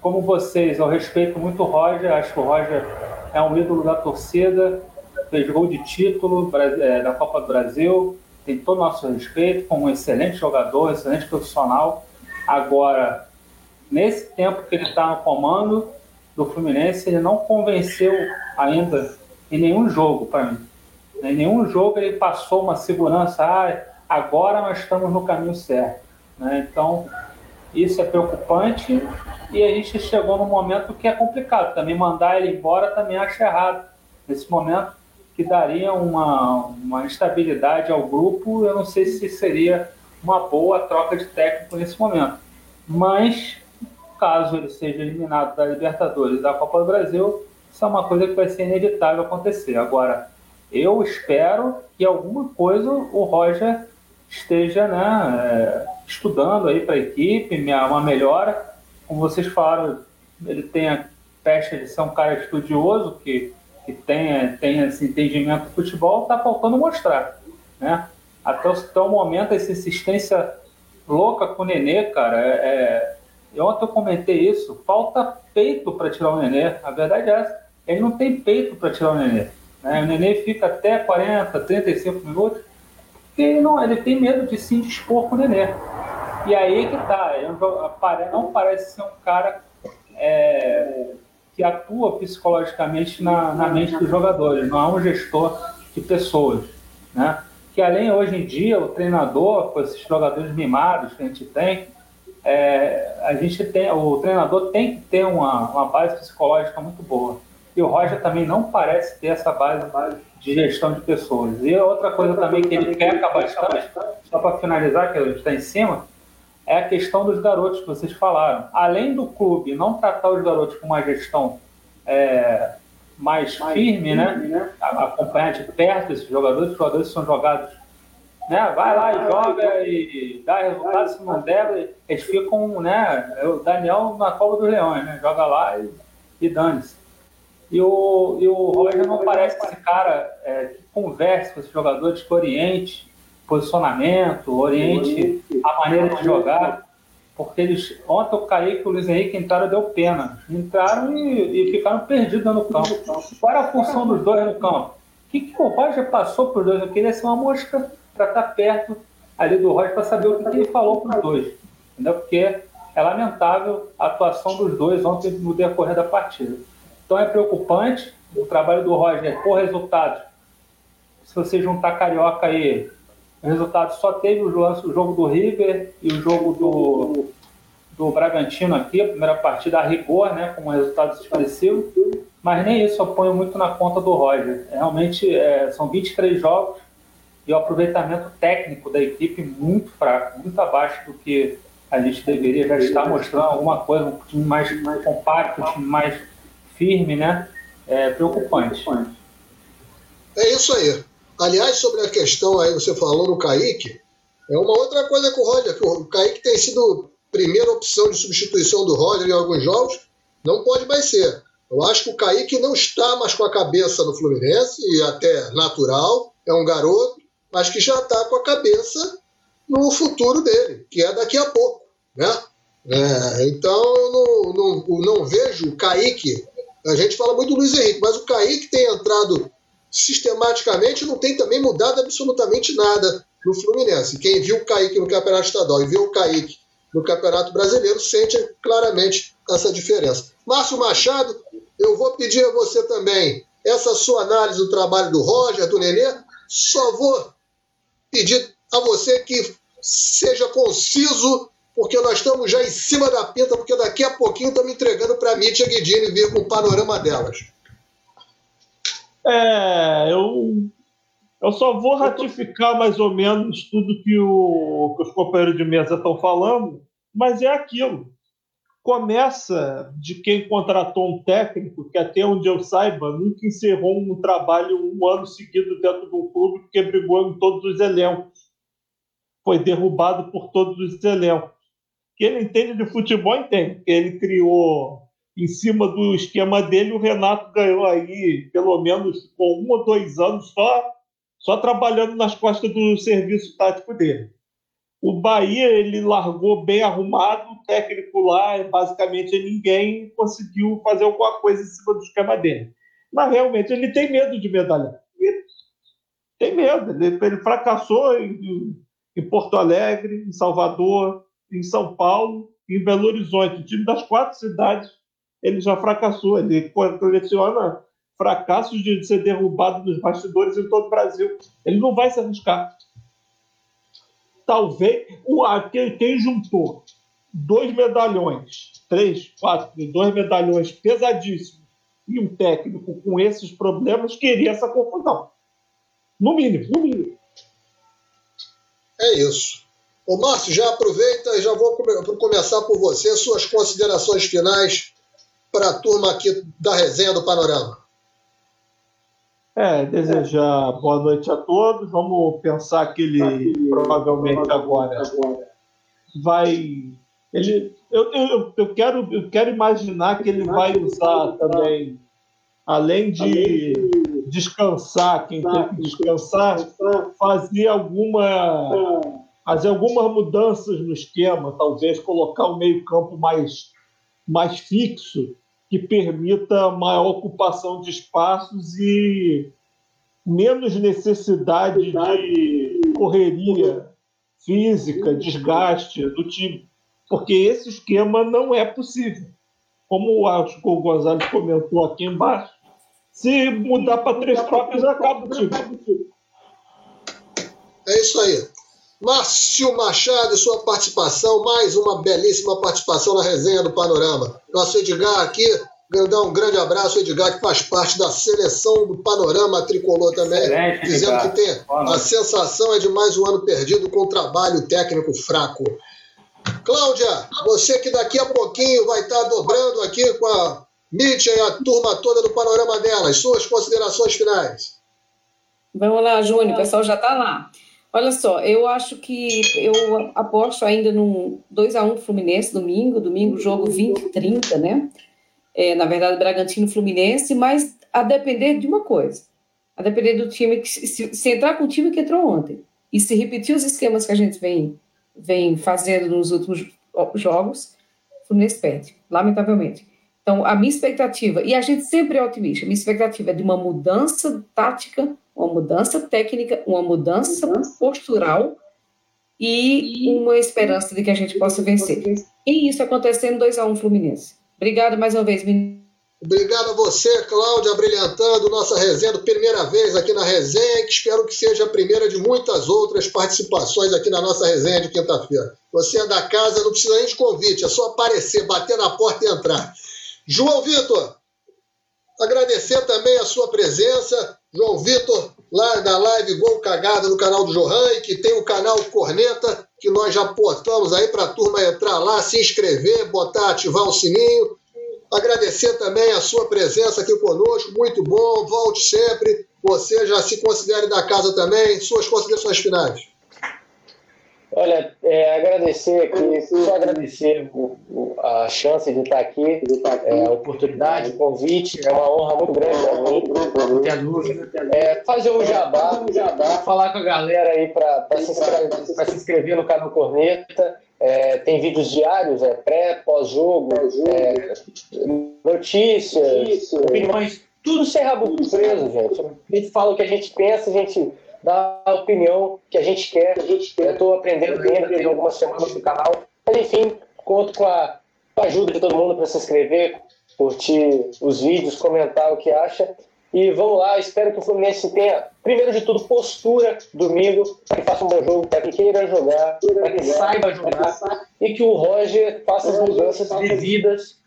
como vocês, eu respeito muito o Roger, acho que o Roger é um ídolo da torcida, fez gol de título da Copa do Brasil, tem todo o nosso respeito como um excelente jogador, excelente profissional. Agora, nesse tempo que ele está no comando do Fluminense, ele não convenceu ainda em nenhum jogo para mim. Em nenhum jogo ele passou uma segurança, ah, agora nós estamos no caminho certo. Né? Então, isso é preocupante e a gente chegou num momento que é complicado. Também mandar ele embora também acho errado. Nesse momento, que daria uma, uma estabilidade ao grupo. Eu não sei se seria uma boa troca de técnico nesse momento. Mas, caso ele seja eliminado da Libertadores e da Copa do Brasil, isso é uma coisa que vai ser inevitável acontecer. Agora, eu espero que alguma coisa o Roger esteja né, é, estudando aí para a equipe, uma melhora. Como vocês falaram, ele tem a pecha de ser um cara estudioso, que que tenha, tenha esse entendimento do futebol, está faltando mostrar. Né? Até, até o momento, essa insistência louca com o Nenê, cara, é, é, ontem eu comentei isso, falta peito para tirar o Nenê. A verdade é essa. Ele não tem peito para tirar o Nenê. Né? O Nenê fica até 40, 35 minutos, porque ele, não, ele tem medo de se indispor com o Nenê. E aí que tá, não parece ser um cara é, que atua psicologicamente na, na mente dos jogadores, não é um gestor de pessoas. Né? Que além, hoje em dia, o treinador, com esses jogadores mimados que a gente tem, é, a gente tem, o treinador tem que ter uma, uma base psicológica muito boa. E o Roger também não parece ter essa base, de gestão de pessoas. E outra coisa também que ele peca bastante, só para finalizar, que a gente está em cima, é a questão dos garotos que vocês falaram. Além do clube não tratar os garotos com uma gestão é, mais, mais firme, né? firme, né? né? acompanhar de perto esses jogadores, os jogadores são jogados, né? vai lá e joga e dá resultado, se não der, eles ficam, né? É o Daniel na cova dos leões, né? joga lá e, e dane-se. E o, e o Roger não parece esse cara é, que converse com esses jogadores, que oriente, posicionamento, oriente a maneira de jogar, porque eles ontem o Kaique e o Luiz Henrique entraram e deu pena. Entraram e, e ficaram perdidos no campo. Qual era a função dos dois no campo? O que, que o Roger passou para os dois? Eu queria ser uma mosca para estar tá perto ali do Roger para saber o que, que ele falou para os dois. Entendeu? Porque é lamentável a atuação dos dois ontem no decorrer da partida. Então é preocupante o trabalho do Roger por resultados. Se você juntar Carioca aí, o resultado só teve o jogo, do River e o jogo do, do Bragantino aqui, a primeira partida a rigor, né, com um resultado expressivo, mas nem isso eu ponho muito na conta do Roger. Realmente é, são 23 jogos e o aproveitamento técnico da equipe muito fraco, muito abaixo do que a gente deveria já estar mostrando alguma coisa, um time mais, mais compacto, um time mais firme, né? É preocupante. É isso aí. Aliás, sobre a questão aí, você falou no Kaique, é uma outra coisa com o Roger, que o Kaique tem sido primeira opção de substituição do Roger em alguns jogos, não pode mais ser. Eu acho que o Kaique não está mais com a cabeça no Fluminense, e até natural, é um garoto, mas que já está com a cabeça no futuro dele, que é daqui a pouco. Né? É, então, não, não, não vejo o Kaique. A gente fala muito do Luiz Henrique, mas o Kaique tem entrado sistematicamente não tem também mudado absolutamente nada no Fluminense. Quem viu o Kaique no Campeonato Estadual e viu o Kaique no Campeonato Brasileiro sente claramente essa diferença. Márcio Machado, eu vou pedir a você também essa sua análise do trabalho do Roger, do Nenê. Só vou pedir a você que seja conciso, porque nós estamos já em cima da pinta, porque daqui a pouquinho estamos entregando para a Mítia Guidini vir com o panorama delas. É, eu, eu só vou ratificar mais ou menos tudo que, o, que os companheiros de mesa estão falando, mas é aquilo. Começa de quem contratou um técnico que, até onde eu saiba, nunca encerrou um trabalho um ano seguido dentro do clube, porque brigou em todos os elencos. Foi derrubado por todos os elencos. Quem ele entende de futebol entende, ele criou em cima do esquema dele, o Renato ganhou aí, pelo menos com um ou dois anos só, só trabalhando nas costas do serviço tático dele. O Bahia, ele largou bem arrumado, o técnico lá, basicamente ninguém conseguiu fazer alguma coisa em cima do esquema dele. Mas realmente ele tem medo de medalhar. tem medo. Ele, ele fracassou em, em Porto Alegre, em Salvador, em São Paulo, em Belo Horizonte, o time das quatro cidades ele já fracassou. Ele coleciona fracassos de ser derrubado dos bastidores em todo o Brasil. Ele não vai se arriscar. Talvez o quem, quem juntou dois medalhões, três, quatro, dois medalhões pesadíssimos e um técnico com esses problemas queria essa confusão. No mínimo, no mínimo. É isso. Ô Márcio, já aproveita e já vou começar por você, suas considerações finais para a turma aqui da resenha do Panorama? É, desejar boa noite a todos. Vamos pensar que ele provavelmente agora vai. Ele, eu, eu, eu, quero, eu quero imaginar que ele vai usar também, além de descansar, quem tem que descansar, fazer alguma fazer algumas mudanças no esquema, talvez colocar o meio-campo mais mais fixo, que permita maior ocupação de espaços e menos necessidade de correria física, desgaste do time. Porque esse esquema não é possível. Como o Gonzalez comentou aqui embaixo, se mudar para três próprios, acaba o time. É isso aí. Márcio Machado e sua participação, mais uma belíssima participação na resenha do Panorama. Nosso Edgar aqui, dar um grande abraço, Edgar, que faz parte da seleção do Panorama Tricolor também, Excelente, dizendo Edgar. que tem a sensação é de mais um ano perdido com trabalho técnico fraco. Cláudia, você que daqui a pouquinho vai estar dobrando aqui com a Mítia e a turma toda do Panorama delas, suas considerações finais. Vamos lá, Júnior, o pessoal já está lá. Olha só, eu acho que eu aposto ainda num 2x1 Fluminense domingo, domingo jogo 20 e 30, né? É, na verdade, Bragantino Fluminense, mas a depender de uma coisa. A depender do time que se, se entrar com o time que entrou ontem e se repetir os esquemas que a gente vem, vem fazendo nos últimos jogos, o Fluminense perde, lamentavelmente. Então, a minha expectativa, e a gente sempre é otimista, a minha expectativa é de uma mudança tática uma mudança técnica, uma mudança postural e uma esperança de que a gente possa vencer. E isso acontecendo 2 a 1 um Fluminense. Obrigada mais uma vez, menino. Obrigado a você, Cláudia, brilhantando nossa resenha, primeira vez aqui na resenha, que espero que seja a primeira de muitas outras participações aqui na nossa resenha de quinta-feira. Você é da casa, não precisa nem de convite, é só aparecer, bater na porta e entrar. João Vitor, agradecer também a sua presença, João Vitor, lá na live Gol Cagada no canal do Johan, e que tem o canal Corneta, que nós já portamos aí para a turma entrar lá, se inscrever, botar, ativar o sininho. Agradecer também a sua presença aqui conosco, muito bom, volte sempre. Você já se considere da casa também, suas considerações finais. Olha, é, agradecer aqui, só agradecer a chance de estar aqui, é, a oportunidade, o convite, é uma honra muito grande para mim, não tenha dúvida. É, fazer um jabá, falar com a galera aí para se, se, inscrever no canal Corneta. É, tem vídeos diários, é, pré, pós-jogo, é, notícias, opiniões, tudo sem rabo preso, gente. A gente fala o que a gente pensa, a gente dá a opinião que a gente quer. A gente quer. Estou aprendendo ainda, tem algumas semanas no canal. Mas enfim, conto com a, com a ajuda de todo mundo para se inscrever, curtir os vídeos, comentar o que acha. E vamos lá, espero que o Fluminense tenha, primeiro de tudo, postura domingo, para que faça um bom jogo, para que queira jogar, para que saiba jogar, e que o Roger faça as mudanças devidas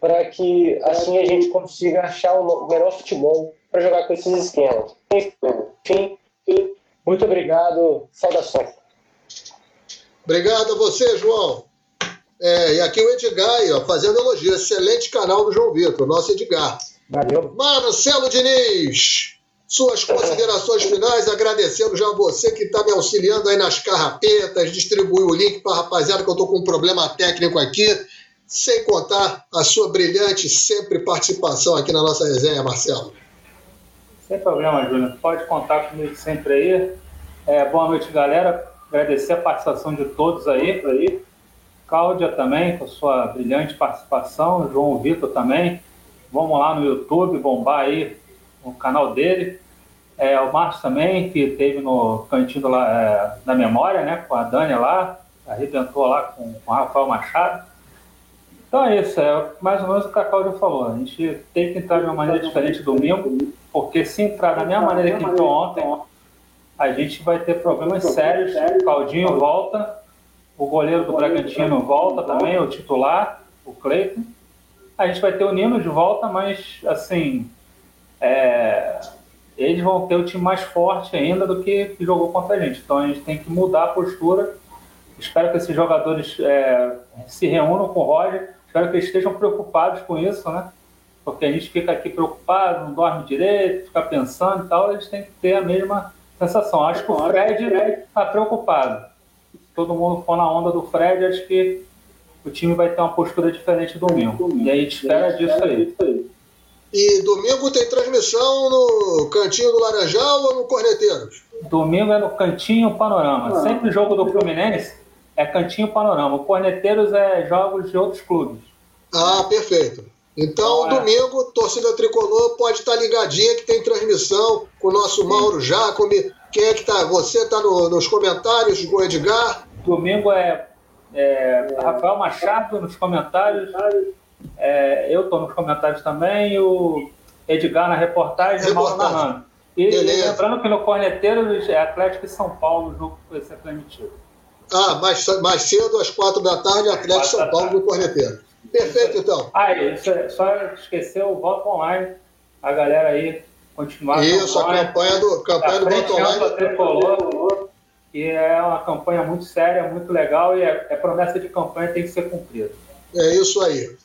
para que assim a gente consiga achar o melhor futebol para jogar com esses esquemas. Enfim, muito obrigado, saudações. Obrigado a você, João. É, e aqui o Edgar, ó, fazendo elogio. Excelente canal do João Vitor, nosso Edgar. Valeu. Marcelo Diniz, suas considerações finais, agradecendo já a você que está me auxiliando aí nas carrapetas, distribui o link para a rapaziada que eu estou com um problema técnico aqui, sem contar a sua brilhante sempre participação aqui na nossa resenha, Marcelo. Sem problema, Júnior. Pode contar comigo sempre aí. É, boa noite, galera. Agradecer a participação de todos aí. aí. Cláudia também, com sua brilhante participação. João Vitor também. Vamos lá no YouTube, bombar aí o canal dele. É, o Márcio também, que teve no cantinho lá, é, da memória, né? Com a Dani lá. Arrebentou lá com, com o Rafael Machado. Então é isso, é mais ou menos o que a Cláudia falou. A gente tem que entrar de uma maneira diferente domingo porque se entrar da mesma maneira que entrou ontem, a gente vai ter problemas sérios. O Claudinho volta, o goleiro do Bragantino volta também, o titular, o Cleiton. A gente vai ter o Nino de volta, mas assim, é, eles vão ter o time mais forte ainda do que jogou contra a gente. Então a gente tem que mudar a postura. Espero que esses jogadores é, se reúnam com o Roger. Espero que eles estejam preocupados com isso, né? Porque a gente fica aqui preocupado, não dorme direito, fica pensando e tal, eles têm que ter a mesma sensação. Acho que o Fred está preocupado. Se todo mundo for na onda do Fred, acho que o time vai ter uma postura diferente domingo. E a gente espera disso aí. E domingo tem transmissão no Cantinho do Laranjal ou no Corneteiros? Domingo é no Cantinho Panorama. Sempre jogo do Fluminense é Cantinho Panorama. O Corneteiros é jogos de outros clubes. Ah, perfeito. Então, é. domingo, torcida tricolor pode estar ligadinha que tem transmissão com o nosso. Mauro Jacome. Quem é que tá? Você está no, nos comentários com o Edgar? Domingo é, é Rafael Machado nos comentários. É, eu estou nos comentários também. E o Edgar na reportagem e Mauro narrando. E Beleza. lembrando que no Corneteiros é Atlético e São Paulo o jogo que vai ser transmitido. Ah, mais, mais cedo, às quatro da tarde, Atlético e São Paulo no Corneteiro. Perfeito, então. Ah, isso, é só esqueceu o voto online. A galera aí continuar. Isso, a campanha do, campanha do voto online. Tricolor, que é uma campanha muito séria, muito legal e é, é promessa de campanha tem que ser cumprida. É isso aí.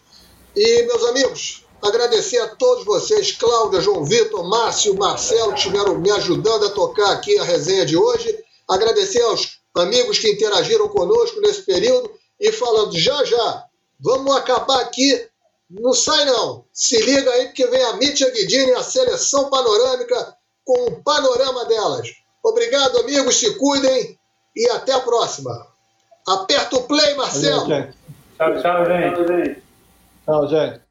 E, meus amigos, agradecer a todos vocês, Cláudia, João Vitor, Márcio, Marcelo, que estiveram me ajudando a tocar aqui a resenha de hoje. Agradecer aos amigos que interagiram conosco nesse período e falando já já Vamos acabar aqui. Não sai não. Se liga aí porque vem a Mítia Guidini, a seleção panorâmica, com o panorama delas. Obrigado, amigos. Se cuidem e até a próxima. Aperta o play, Marcelo. Tchau, tchau, gente. Tchau, gente.